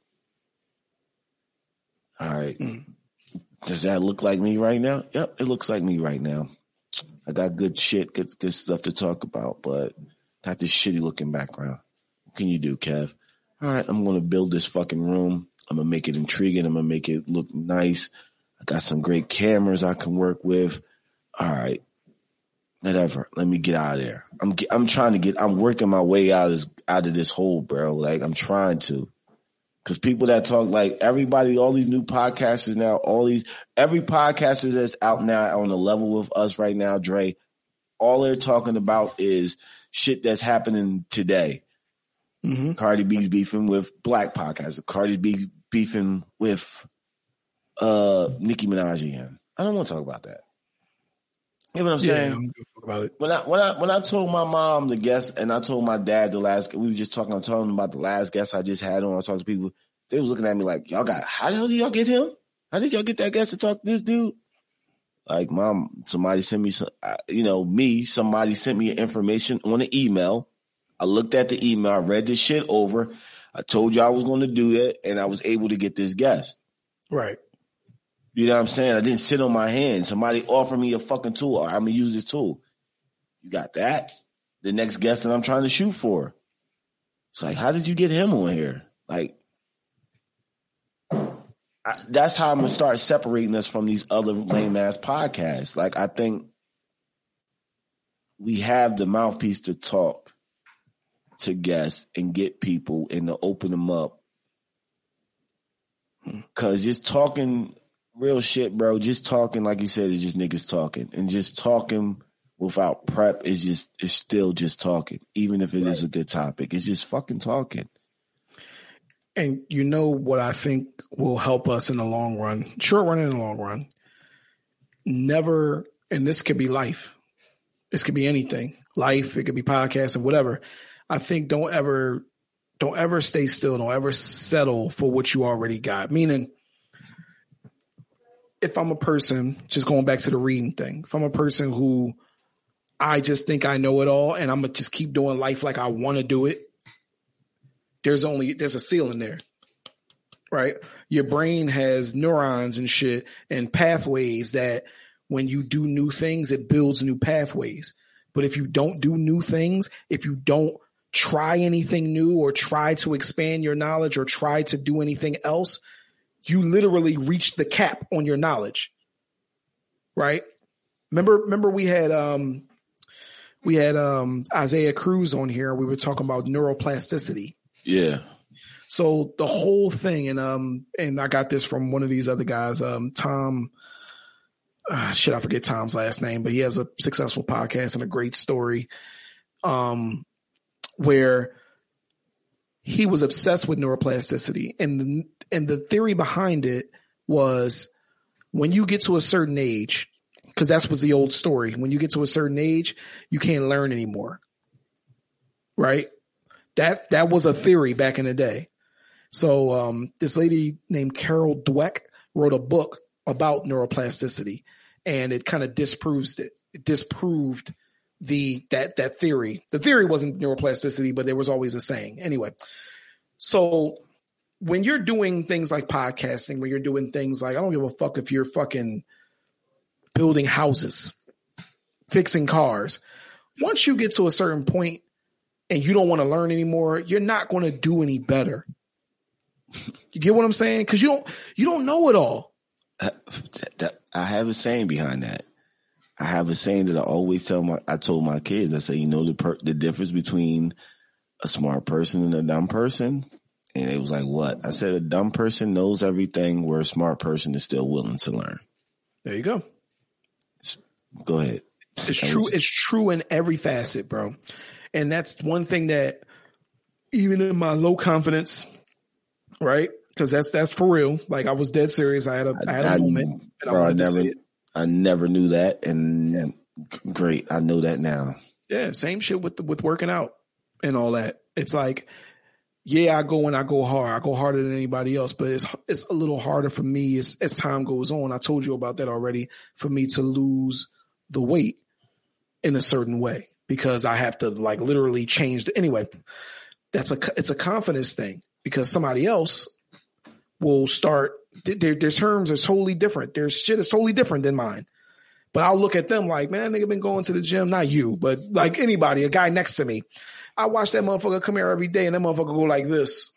All right. Mm. Does that look like me right now? Yep, it looks like me right now. I got good shit, good good stuff to talk about, but got this shitty looking background. What can you do, Kev? All right, I'm gonna build this fucking room. I'm gonna make it intriguing. I'm gonna make it look nice. I got some great cameras I can work with. All right, whatever. Let me get out of there. I'm I'm trying to get. I'm working my way out of this, out of this hole, bro. Like I'm trying to. Cause people that talk like everybody, all these new podcasters now, all these, every podcaster that's out now on the level with us right now, Dre, all they're talking about is shit that's happening today. Mm-hmm. Cardi B's beefing with black podcasters. Cardi B beefing with uh Nicki Minaj again. I don't want to talk about that. You know what I'm yeah, saying? about it. When I when I when I told my mom the guest and I told my dad the last we were just talking, I'm talking about the last guest I just had on. I talked to people. They was looking at me like, y'all got how the hell did y'all get him? How did y'all get that guest to talk to this dude? Like, mom, somebody sent me some, you know, me, somebody sent me information on an email. I looked at the email, I read this shit over. I told you I was going to do that and I was able to get this guest. Right. You know what I'm saying? I didn't sit on my hands. Somebody offered me a fucking tool. I'm gonna use the tool. You got that? The next guest that I'm trying to shoot for. It's like, how did you get him on here? Like, I, that's how I'm gonna start separating us from these other lame ass podcasts. Like, I think we have the mouthpiece to talk to guests and get people and to open them up. Cause just talking real shit, bro. Just talking, like you said, is just niggas talking, and just talking without prep is just is still just talking, even if it right. is a good topic. It's just fucking talking. And you know what I think will help us in the long run, short run and the long run. Never, and this could be life. This could be anything, life. It could be podcasting, whatever. I think don't ever, don't ever stay still. Don't ever settle for what you already got. Meaning, if I'm a person, just going back to the reading thing, if I'm a person who I just think I know it all and I'm gonna just keep doing life like I want to do it, there's only there's a ceiling there. Right? Your brain has neurons and shit and pathways that when you do new things, it builds new pathways. But if you don't do new things, if you don't try anything new or try to expand your knowledge or try to do anything else, you literally reach the cap on your knowledge. Right? Remember, remember we had um we had um Isaiah Cruz on here. We were talking about neuroplasticity. Yeah. So the whole thing, and um, and I got this from one of these other guys, um, Tom. Uh, shit, I forget Tom's last name, but he has a successful podcast and a great story, um, where he was obsessed with neuroplasticity, and the, and the theory behind it was when you get to a certain age, because that's was the old story. When you get to a certain age, you can't learn anymore, right? That that was a theory back in the day. So um, this lady named Carol Dweck wrote a book about neuroplasticity, and it kind of disproves it. It disproved the that that theory. The theory wasn't neuroplasticity, but there was always a saying. Anyway, so when you're doing things like podcasting, when you're doing things like I don't give a fuck if you're fucking building houses, fixing cars. Once you get to a certain point and you don't want to learn anymore, you're not going to do any better. You get what I'm saying? Because you don't you don't know it all. Uh, I have a saying behind that. I have a saying that I always tell my, I told my kids, I say, you know, the per, the difference between a smart person and a dumb person. And it was like, what? I said, a dumb person knows everything where a smart person is still willing to learn. There you go. Go ahead. It's true. It's true in every facet, bro. And that's one thing that even in my low confidence, right? Because that's that's for real. Like I was dead serious. I had a I, I had a I, moment, and bro, I, I never I never knew that, and yeah. great, I know that now. Yeah, same shit with the, with working out and all that. It's like, yeah, I go and I go hard. I go harder than anybody else, but it's it's a little harder for me as as time goes on. I told you about that already. For me to lose the weight in a certain way because I have to like literally change. The, anyway, that's a it's a confidence thing because somebody else will start their, their terms are totally different. Their shit is totally different than mine. But I'll look at them like, man, nigga been going to the gym, not you, but like anybody, a guy next to me. I watch that motherfucker come here every day and that motherfucker go like this.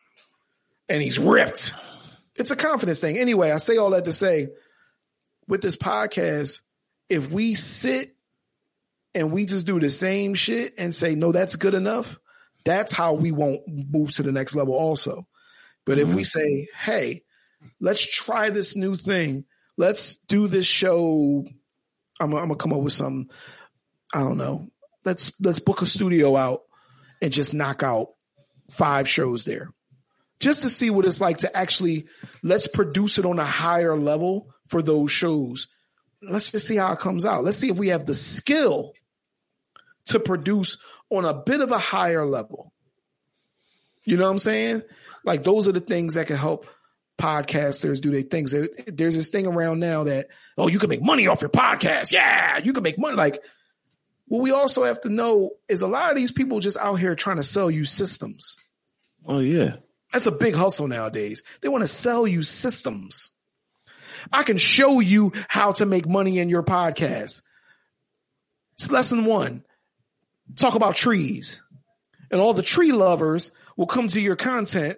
And he's ripped. It's a confidence thing. Anyway, I say all that to say with this podcast, if we sit and we just do the same shit and say, no, that's good enough, that's how we won't move to the next level also. But mm-hmm. if we mm-hmm. say, hey, let's try this new thing. Let's do this show. I'm, I'm gonna come up with some. I don't know. Let's let's book a studio out and just knock out five shows there, just to see what it's like to actually. Let's produce it on a higher level for those shows. Let's just see how it comes out. Let's see if we have the skill to produce on a bit of a higher level. You know what I'm saying? Like those are the things that can help podcasters do their things. there's this thing around now that, oh, you can make money off your podcast. Yeah, you can make money. Like, what we also have to know is a lot of these people just out here trying to sell you systems. Oh, yeah. That's a big hustle nowadays. They want to sell you systems. I can show you how to make money in your podcast. It's lesson one. Talk about trees. And all the tree lovers will come to your content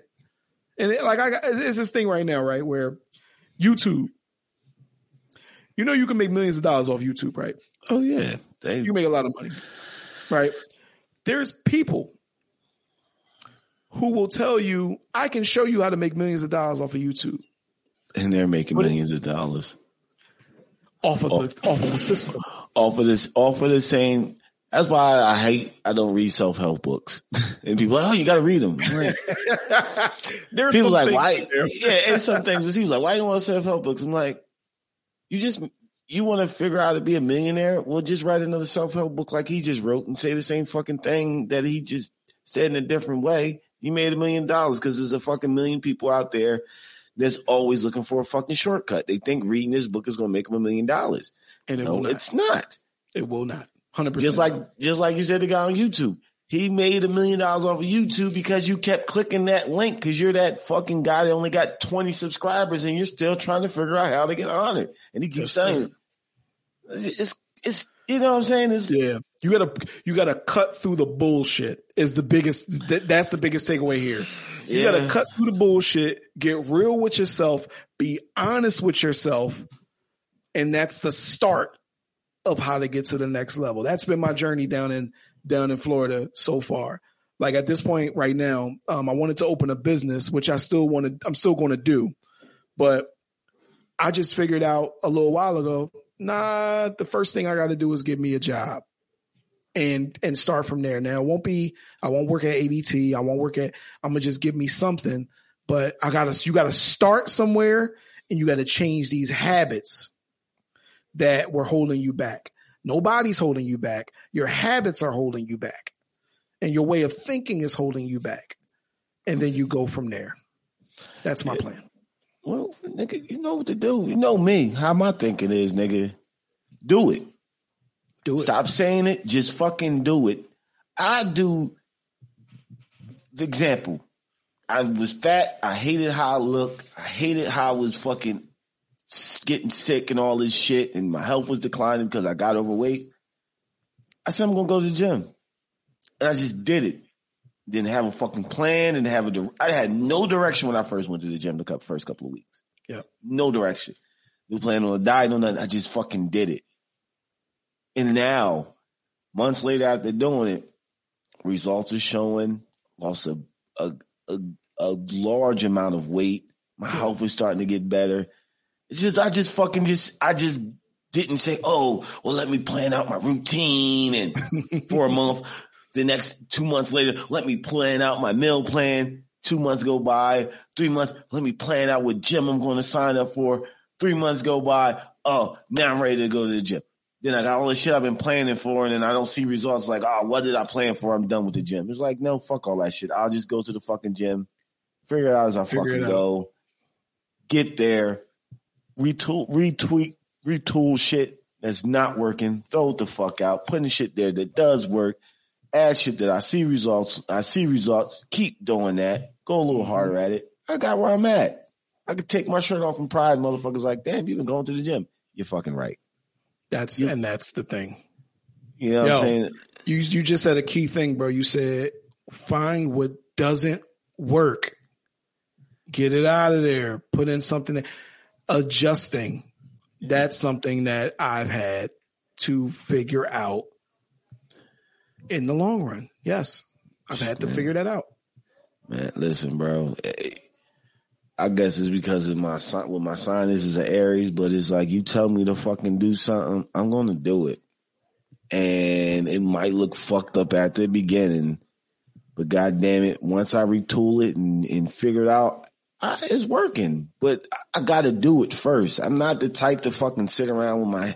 and it, like I got, it's this thing right now, right, where YouTube, you know, you can make millions of dollars off YouTube, right? Oh yeah, they, you make a lot of money, right? There's people who will tell you, I can show you how to make millions of dollars off of YouTube, and they're making but millions of dollars off of off, the oh. off of the system, off of this, off of the same that's why I hate I don't read self help books. and people like, oh, you got to read them. There's people like, why? Yeah, and some things. He was like, why you want self help books? I'm like, you just you want to figure out how to be a millionaire? Well, just write another self help book like he just wrote and say the same fucking thing that he just said in a different way. You made a million dollars because there's a fucking million people out there that's always looking for a fucking shortcut. They think reading this book is going to make them a million dollars. And it no, not. it's not. It will not. Hundred percent. Just like just like you said, the guy on YouTube. He made a million dollars off of YouTube because you kept clicking that link because you're that fucking guy that only got 20 subscribers and you're still trying to figure out how to get on it. And he keeps saying, it's, it's, you know what I'm saying? It's, yeah. You gotta, you gotta cut through the bullshit is the biggest, that's the biggest takeaway here. You yeah. gotta cut through the bullshit, get real with yourself, be honest with yourself. And that's the start of how to get to the next level. That's been my journey down in down in Florida so far. Like at this point right now, um, I wanted to open a business, which I still want to. I'm still going to do, but I just figured out a little while ago. Nah, the first thing I got to do is get me a job and and start from there. Now it won't be. I won't work at ADT. I won't work at. I'm gonna just give me something. But I gotta. You got to start somewhere, and you got to change these habits that were holding you back. Nobody's holding you back. Your habits are holding you back. And your way of thinking is holding you back. And then you go from there. That's my plan. Well, nigga, you know what to do. You know me. How my thinking is, nigga. Do it. Do it. Stop saying it. Just fucking do it. I do the example. I was fat. I hated how I looked. I hated how I was fucking getting sick and all this shit, and my health was declining because I got overweight. I said I'm gonna go to the gym, and I just did it. Didn't have a fucking plan, and have a. I had no direction when I first went to the gym the first couple of weeks. Yeah, no direction. No plan on a diet, no nothing. I just fucking did it. And now, months later after doing it, results are showing, lost a, a, a, a large amount of weight. My health was starting to get better. It's just, I just fucking just, I just didn't say, oh, well, let me plan out my routine and for a month. The next two months later, let me plan out my meal plan. Two months go by, three months, let me plan out what gym I'm going to sign up for. Three months go by. Oh, now I'm ready to go to the gym. Then I got all the shit I've been planning for and then I don't see results like, oh, what did I plan for? I'm done with the gym. It's like, no, fuck all that shit. I'll just go to the fucking gym, figure it out as I Figure fucking go, get there, retool, retweet, retool shit that's not working, throw it the fuck out, putting shit there that does work, add shit that I see results, I see results, keep doing that, go a little harder at it. I got where I'm at. I could take my shirt off in pride, motherfuckers like, damn, you been going to the gym. You're fucking right. That's and that's the thing. You know what Yo. I'm saying? You you just said a key thing, bro. You said find what doesn't work. Get it out of there. Put in something that adjusting. That's something that I've had to figure out in the long run. Yes. I've had to figure that out. Man, listen, bro. I guess it's because of my sign. Well, my sign is is an Aries, but it's like you tell me to fucking do something, I'm gonna do it, and it might look fucked up at the beginning, but god damn it, once I retool it and, and figure it out, I, it's working. But I, I got to do it first. I'm not the type to fucking sit around with my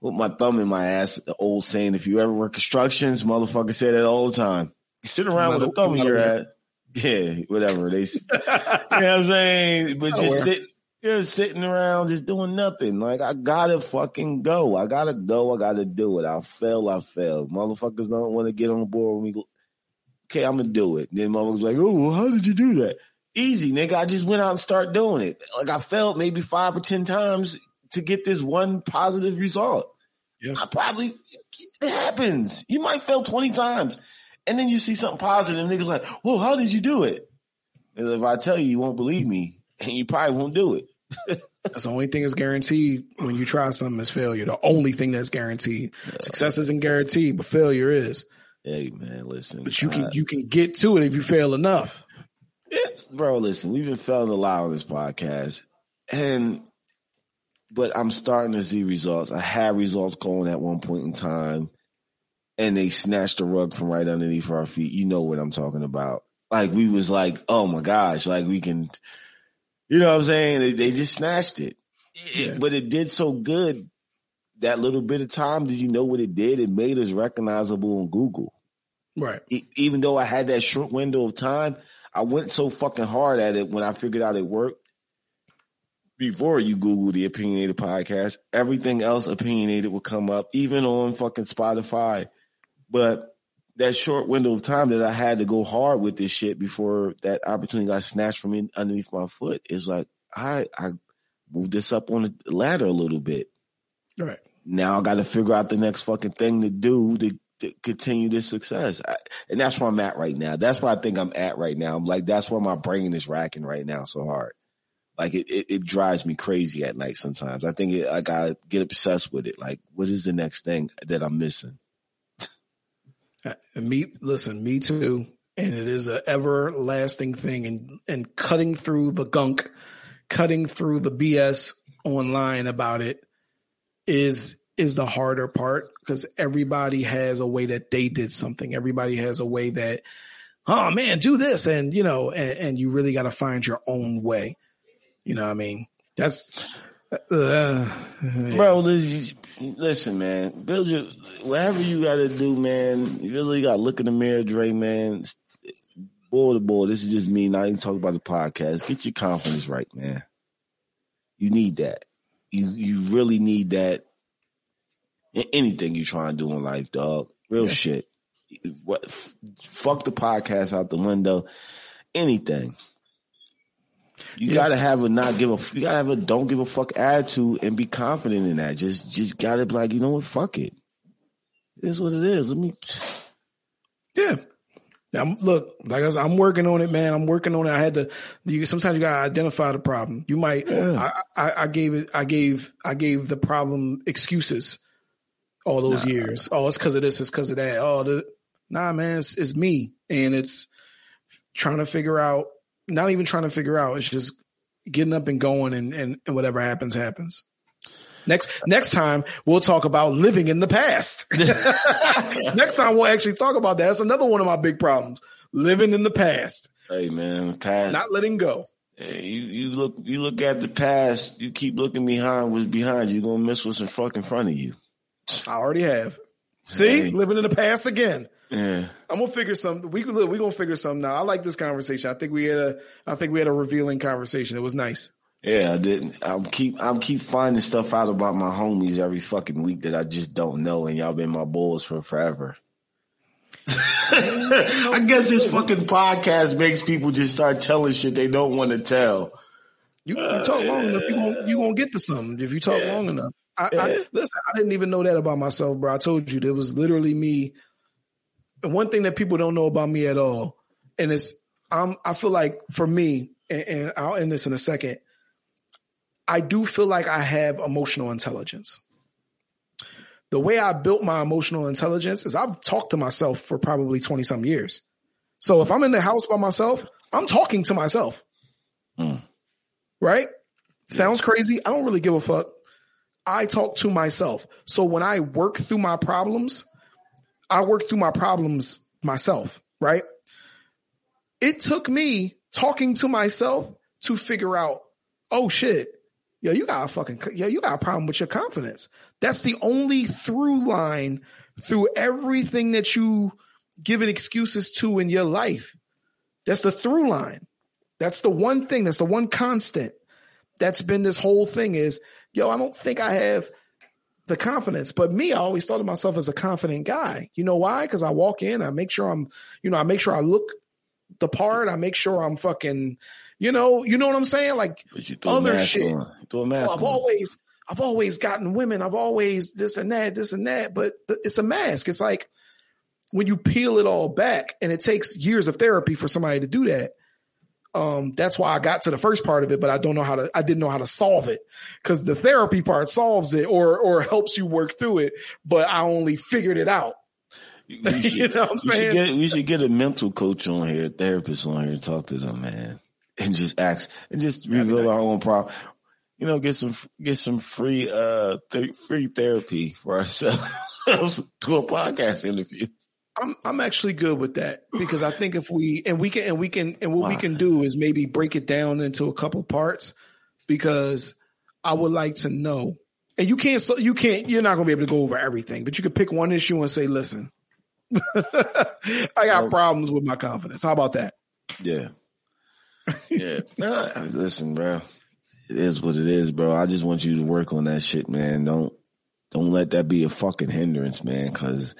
with my thumb in my ass. The old saying, if you ever work constructions, motherfucker say that all the time. You sit around with a thumb in your ass. Yeah, whatever. They, you know what I'm saying? But just sit, just sitting around, just doing nothing. Like I gotta fucking go. I gotta go. I gotta do it. I'll fail. I fail. Motherfuckers don't want to get on board with me. Okay, I'm gonna do it. Then motherfuckers like, oh, well, how did you do that? Easy, nigga. I just went out and started doing it. Like I failed maybe five or ten times to get this one positive result. Yeah. I probably it happens. You might fail twenty times, and then you see something positive, and niggas like, "Whoa, how did you do it?" And if I tell you, you won't believe me, and you probably won't do it. That's the only thing that's guaranteed when you try something is failure. The only thing that's guaranteed. Success isn't guaranteed, but failure is. Hey man, listen. But you can you can get to it if you fail enough. Bro, listen, we've been failing a lot on this podcast. And but I'm starting to see results. I had results going at one point in time, and they snatched the rug from right underneath our feet. You know what I'm talking about. Like we was like, oh my gosh, like we can you know what I'm saying? They, they just snatched it. It- Yeah. But it did so good that little bit of time. Did you know what it did? It made us recognizable on Google Right. e- even though I had that short window of time, I went so fucking hard at it when I figured out it worked. Before you Google the opinionated podcast, everything else opinionated would come up, even on fucking Spotify. But that short window of time that I had to go hard with this shit before that opportunity got snatched from in, underneath my foot is like, I, I moved this up on the ladder a little bit Right. now I got to figure out the next fucking thing to do to continue this success. I, and that's where I'm at right now. That's where I think I'm at right now. I'm like, that's where my brain is racking right now so hard. Like it, it, it drives me crazy at night sometimes. I think it, I gotta get obsessed with it. Like, what is the next thing that I'm missing? And me, listen, me too. And it is an everlasting thing. And and cutting through the gunk, cutting through the BS online about it is is the harder part because everybody has a way that they did something. Everybody has a way that, oh man, do this, and you know, and, and you really got to find your own way. You know what I mean? That's uh, Bro, listen, man, build your, whatever you gotta do, man, you really gotta look in the mirror, Dre, man. Boy to boy, this is just me, not even talking about the podcast. Get your confidence right, man. You need that. You, you really need that in anything you try and do in life, dog. Real Yeah. shit. What, f- fuck the podcast out the window. Anything. You Yeah. gotta have a not give a you gotta have a don't give a fuck attitude and be confident in that. Just just gotta be like, you know what, fuck it. It is what it is. Let me Yeah. I'm, look, like I said, I'm working on it, man. I'm working on it. I had to. You, sometimes you gotta identify the problem. You might. Yeah. I, I, I gave it. I gave. I gave the problem excuses all those nah. years. Oh, it's because of this. It's because of that. Oh, the, nah, man, it's, it's me, and it's trying to figure out. Not even trying to figure out. It's just getting up and going, and and, and whatever happens, happens. Next next time we'll talk about living in the past. next time we'll actually talk about that. That's another one of my big problems. Living in the past. Hey man, past not letting go. Hey, you, you look you look at the past, you keep looking behind what's behind you, you're gonna miss what's in fucking front of you. I already have. See, hey. living in the past again. Yeah. I'm gonna figure something. We look, we gonna figure something now. I like this conversation. I think we had a I think we had a revealing conversation. It was nice. Yeah, I didn't. I'm keep I'm keep finding stuff out about my homies every fucking week that I just don't know, and y'all been my boys for forever. I guess this fucking podcast makes people just start telling shit they don't want to tell. You, you talk long enough, you uh, gonna you gonna get to something if you talk yeah. long enough. I. I, listen, I didn't even know that about myself, bro. I told you there was literally me. One thing that people don't know about me at all, and it's I'm I feel like for me, and, and I'll end this in a second. I do feel like I have emotional intelligence. The way I built my emotional intelligence is I've talked to myself for probably 20 some years. So if I'm in the house by myself, I'm talking to myself. Mm. Right? Sounds crazy. I don't really give a fuck. I talk to myself. So when I work through my problems, I work through my problems myself, right? It took me talking to myself to figure out, oh shit, yo, you got a fucking, yo, you got a problem with your confidence. That's the only through line through everything that you giving excuses to in your life. That's the through line. That's the one thing. That's the one constant that's been this whole thing is, yo, I don't think I have the confidence. But me, I always thought of myself as a confident guy. You know why? Because I walk in, I make sure I'm, you know, I make sure I look the part. I make sure I'm fucking, you know, you know what I'm saying? Like other shit. Oh, I've on. always, I've always gotten women. I've always this and that, this and that. But it's a mask. It's like when you peel it all back, and it takes years of therapy for somebody to do that. Um, that's why I got to the first part of it, but I don't know how to. I didn't know how to solve it because the therapy part solves it or or helps you work through it. But I only figured it out. Should, you know what I'm saying? Should get, we should get a mental coach on here, a therapist on here, talk to them, man, and just ask and just reveal our own problem. You know, get some get some free uh th- free therapy for ourselves to a podcast interview. I'm I'm actually good with that because I think if we and we can and we can and what wow. we can do is maybe break it down into a couple parts because I would like to know. And you can't you can't you're not going to be able to go over everything, but you could pick one issue and say, "Listen, I got problems with my confidence." How about that? Yeah. Yeah. listen, bro. It is what it is, bro. I just want you to work on that shit, man. Don't don't let that be a fucking hindrance, man, cuz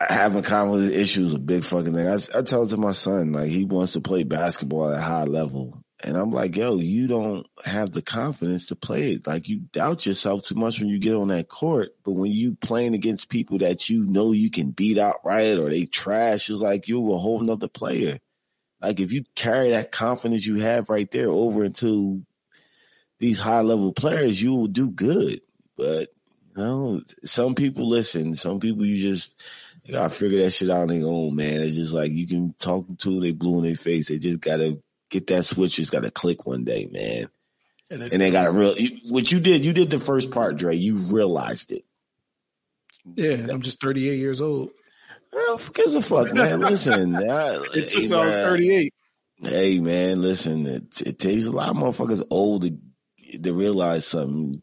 having confidence issues is a big fucking thing. I, I tell it to my son, like he wants to play basketball at a high level. And I'm like, yo, you don't have the confidence to play it. Like you doubt yourself too much when you get on that court. But when you playing against people that you know you can beat outright or they trash, it's like you're a whole nother player. Like if you carry that confidence you have right there over into these high level players, you will do good. But you know, some people listen, some people you just, you gotta figure that shit out on their own, man. It's just like you can talk to, they blue in their face. They just gotta get that switch. Just gotta click one day, man. And, and they got to real. What you did, you did the first part, Dre. You realized it. Yeah, I'm just 38 years old. Well, gives a fuck, man? Listen, I, it took hey, 38. Hey, man, listen. It, it takes a lot of motherfuckers old to to realize something.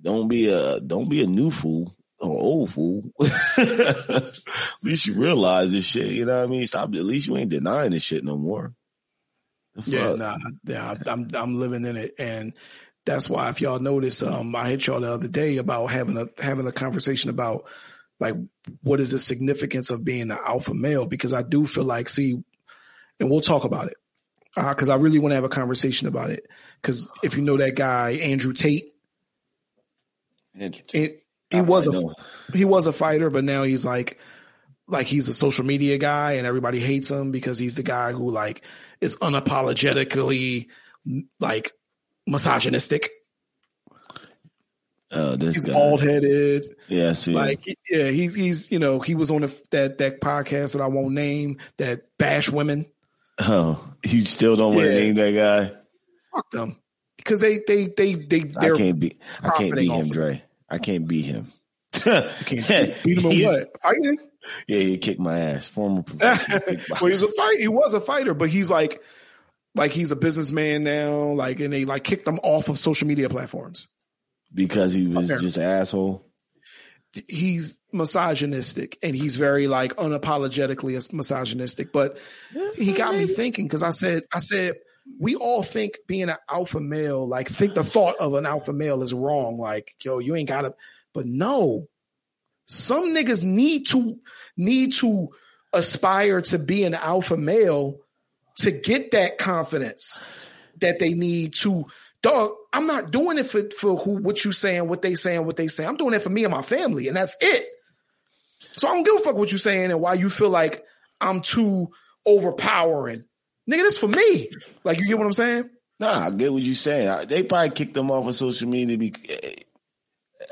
Don't be a don't be a new fool or old fool. at least you realize this shit. You know what I mean? Stop. At least you ain't denying this shit no more. Yeah, nah, yeah, I'm I'm living in it, and that's why if y'all notice, um, I hit y'all the other day about having a having a conversation about like what is the significance of being an alpha male because I do feel like see, and we'll talk about it because uh, I really want to have a conversation about it because if you know that guy Andrew Tate, Andrew Tate he was a he was a fighter, but now he's like like he's a social media guy and everybody hates him because he's the guy who like is unapologetically like misogynistic. Oh, this He's bald headed. Yeah, see. Like yeah, he's he's you know he was on the, that that podcast that I won't name that bash women. oh, you still don't want to name that guy? Fuck them because they they they they I can't be. I can't be him, Dre. I can't beat him. can't beat him in what fighting. Yeah, he kicked my ass. Former professional well, he's a fight. He was a fighter, but he's like, like he's a businessman now. Like, and they like kicked him off of social media platforms. because he was Apparently. just an asshole. He's misogynistic, and he's very like unapologetically misogynistic. But he got me thinking because I said, I said, we all think being an alpha male, like think the thought of an alpha male is wrong. Like, yo, you ain't gotta. But no, some niggas need to need to aspire to be an alpha male to get that confidence that they need to dog i'm not doing it for for who what you saying what they saying what they saying i'm doing it for me and my family and that's it so i don't give a fuck what you saying and why you feel like i'm too overpowering nigga this for me like you get what i'm saying Nah, I get what you're saying. I- They probably kicked them off of social media because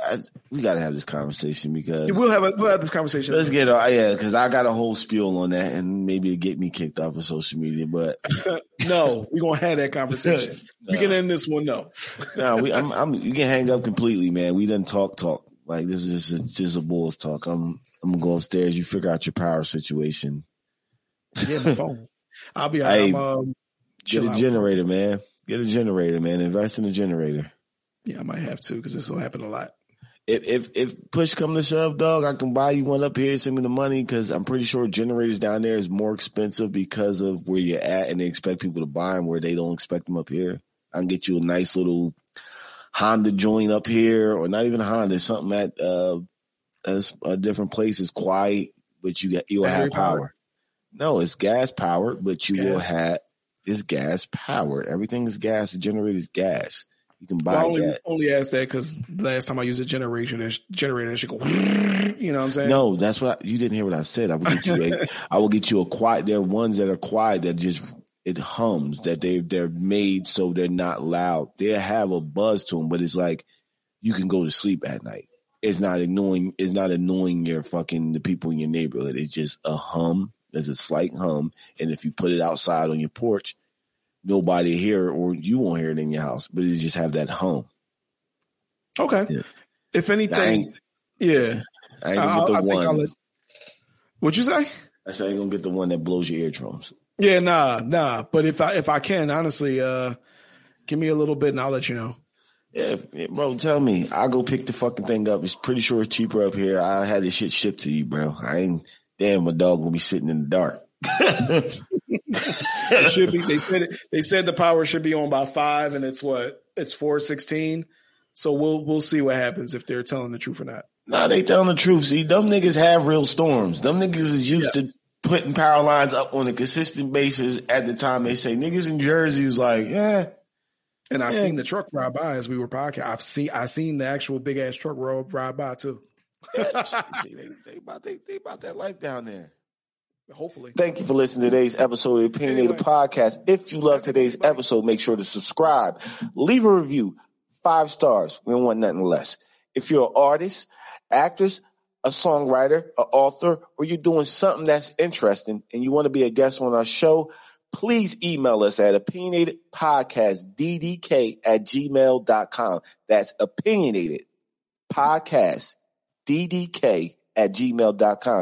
I, we got to have this conversation because we'll have a, we'll have this conversation let's get uh, yeah because I got a whole spiel on that and maybe it get me kicked off of social media, but no we're gonna have that conversation we can end this one no no, we I'm, I'm you can hang up completely, man. We done talk talk like this is just a, just a bulls talk. I'm I'm gonna go upstairs. You figure out your power situation. yeah my phone i'll be all Hey, um, Get a generator, man. Get a generator, man. Invest in a generator. yeah i might have to because this will happen a lot If if if push come to shove, dog, I can buy you one up here. Send me the money because I'm pretty sure generators down there is more expensive because of where you're at, and they expect people to buy them where they don't expect them up here. I can get you a nice little Honda joint up here, or not even Honda, something at uh, a, a different place. It's quiet, but you get you'll have power. powered? No, it's gas powered, but you will have it's gas powered. Everything is gas. The generator is gas. You can buy Well, I only, gas. only asked that because last time I used a generator, generator, shit go, you know what I'm saying? No, that's what I, you didn't hear what I said. I will get you a, I will get you a quiet. There are ones that are quiet that just it hums that they they're made so they're not loud. They have a buzz to them, but it's like you can go to sleep at night. It's not annoying. It's not annoying your fucking the people in your neighborhood. It's just a hum. There's a slight hum, and if you put it outside on your porch, nobody hear it, or you won't hear it in your house. But you just have that hum. Okay. Yeah. If anything, ain't, yeah. I ain't gonna get the I'll one. let, what'd you say? I said I ain't gonna get the one that blows your eardrums. Yeah, nah, nah. But if I if I can, honestly, uh, give me a little bit and I'll let you know. Yeah, yeah, bro, tell me. I'll go pick the fucking thing up. It's pretty sure it's cheaper up here. I had this shit shipped to you, bro. I ain't damn my dog gonna be sitting in the dark. It should be. They said it, they said the power should be on by five, and it's what it's four sixteen. So we'll we'll see what happens if they're telling the truth or not. nah, they telling the truth. See, them niggas have real storms. Them niggas is used Yes. to putting power lines up on a consistent basis at the time they say niggas in Jersey was like, yeah. And I Yeah. seen the truck ride by as we were podcast. I've seen I seen the actual big ass truck ride by too. Yeah see, they, they about they, they about that life down there. Hopefully. Thank you for listening to today's episode of the Opinionated Anyway. Podcast. If you love today's episode, make sure to subscribe, leave a review, five stars. We don't want nothing less. If you're an artist, actress, a songwriter, an author, or you're doing something that's interesting and you want to be a guest on our show, please email us at opinionatedpodcastddk at gmail.com. That's opinionated podcast ddk at gmail.com.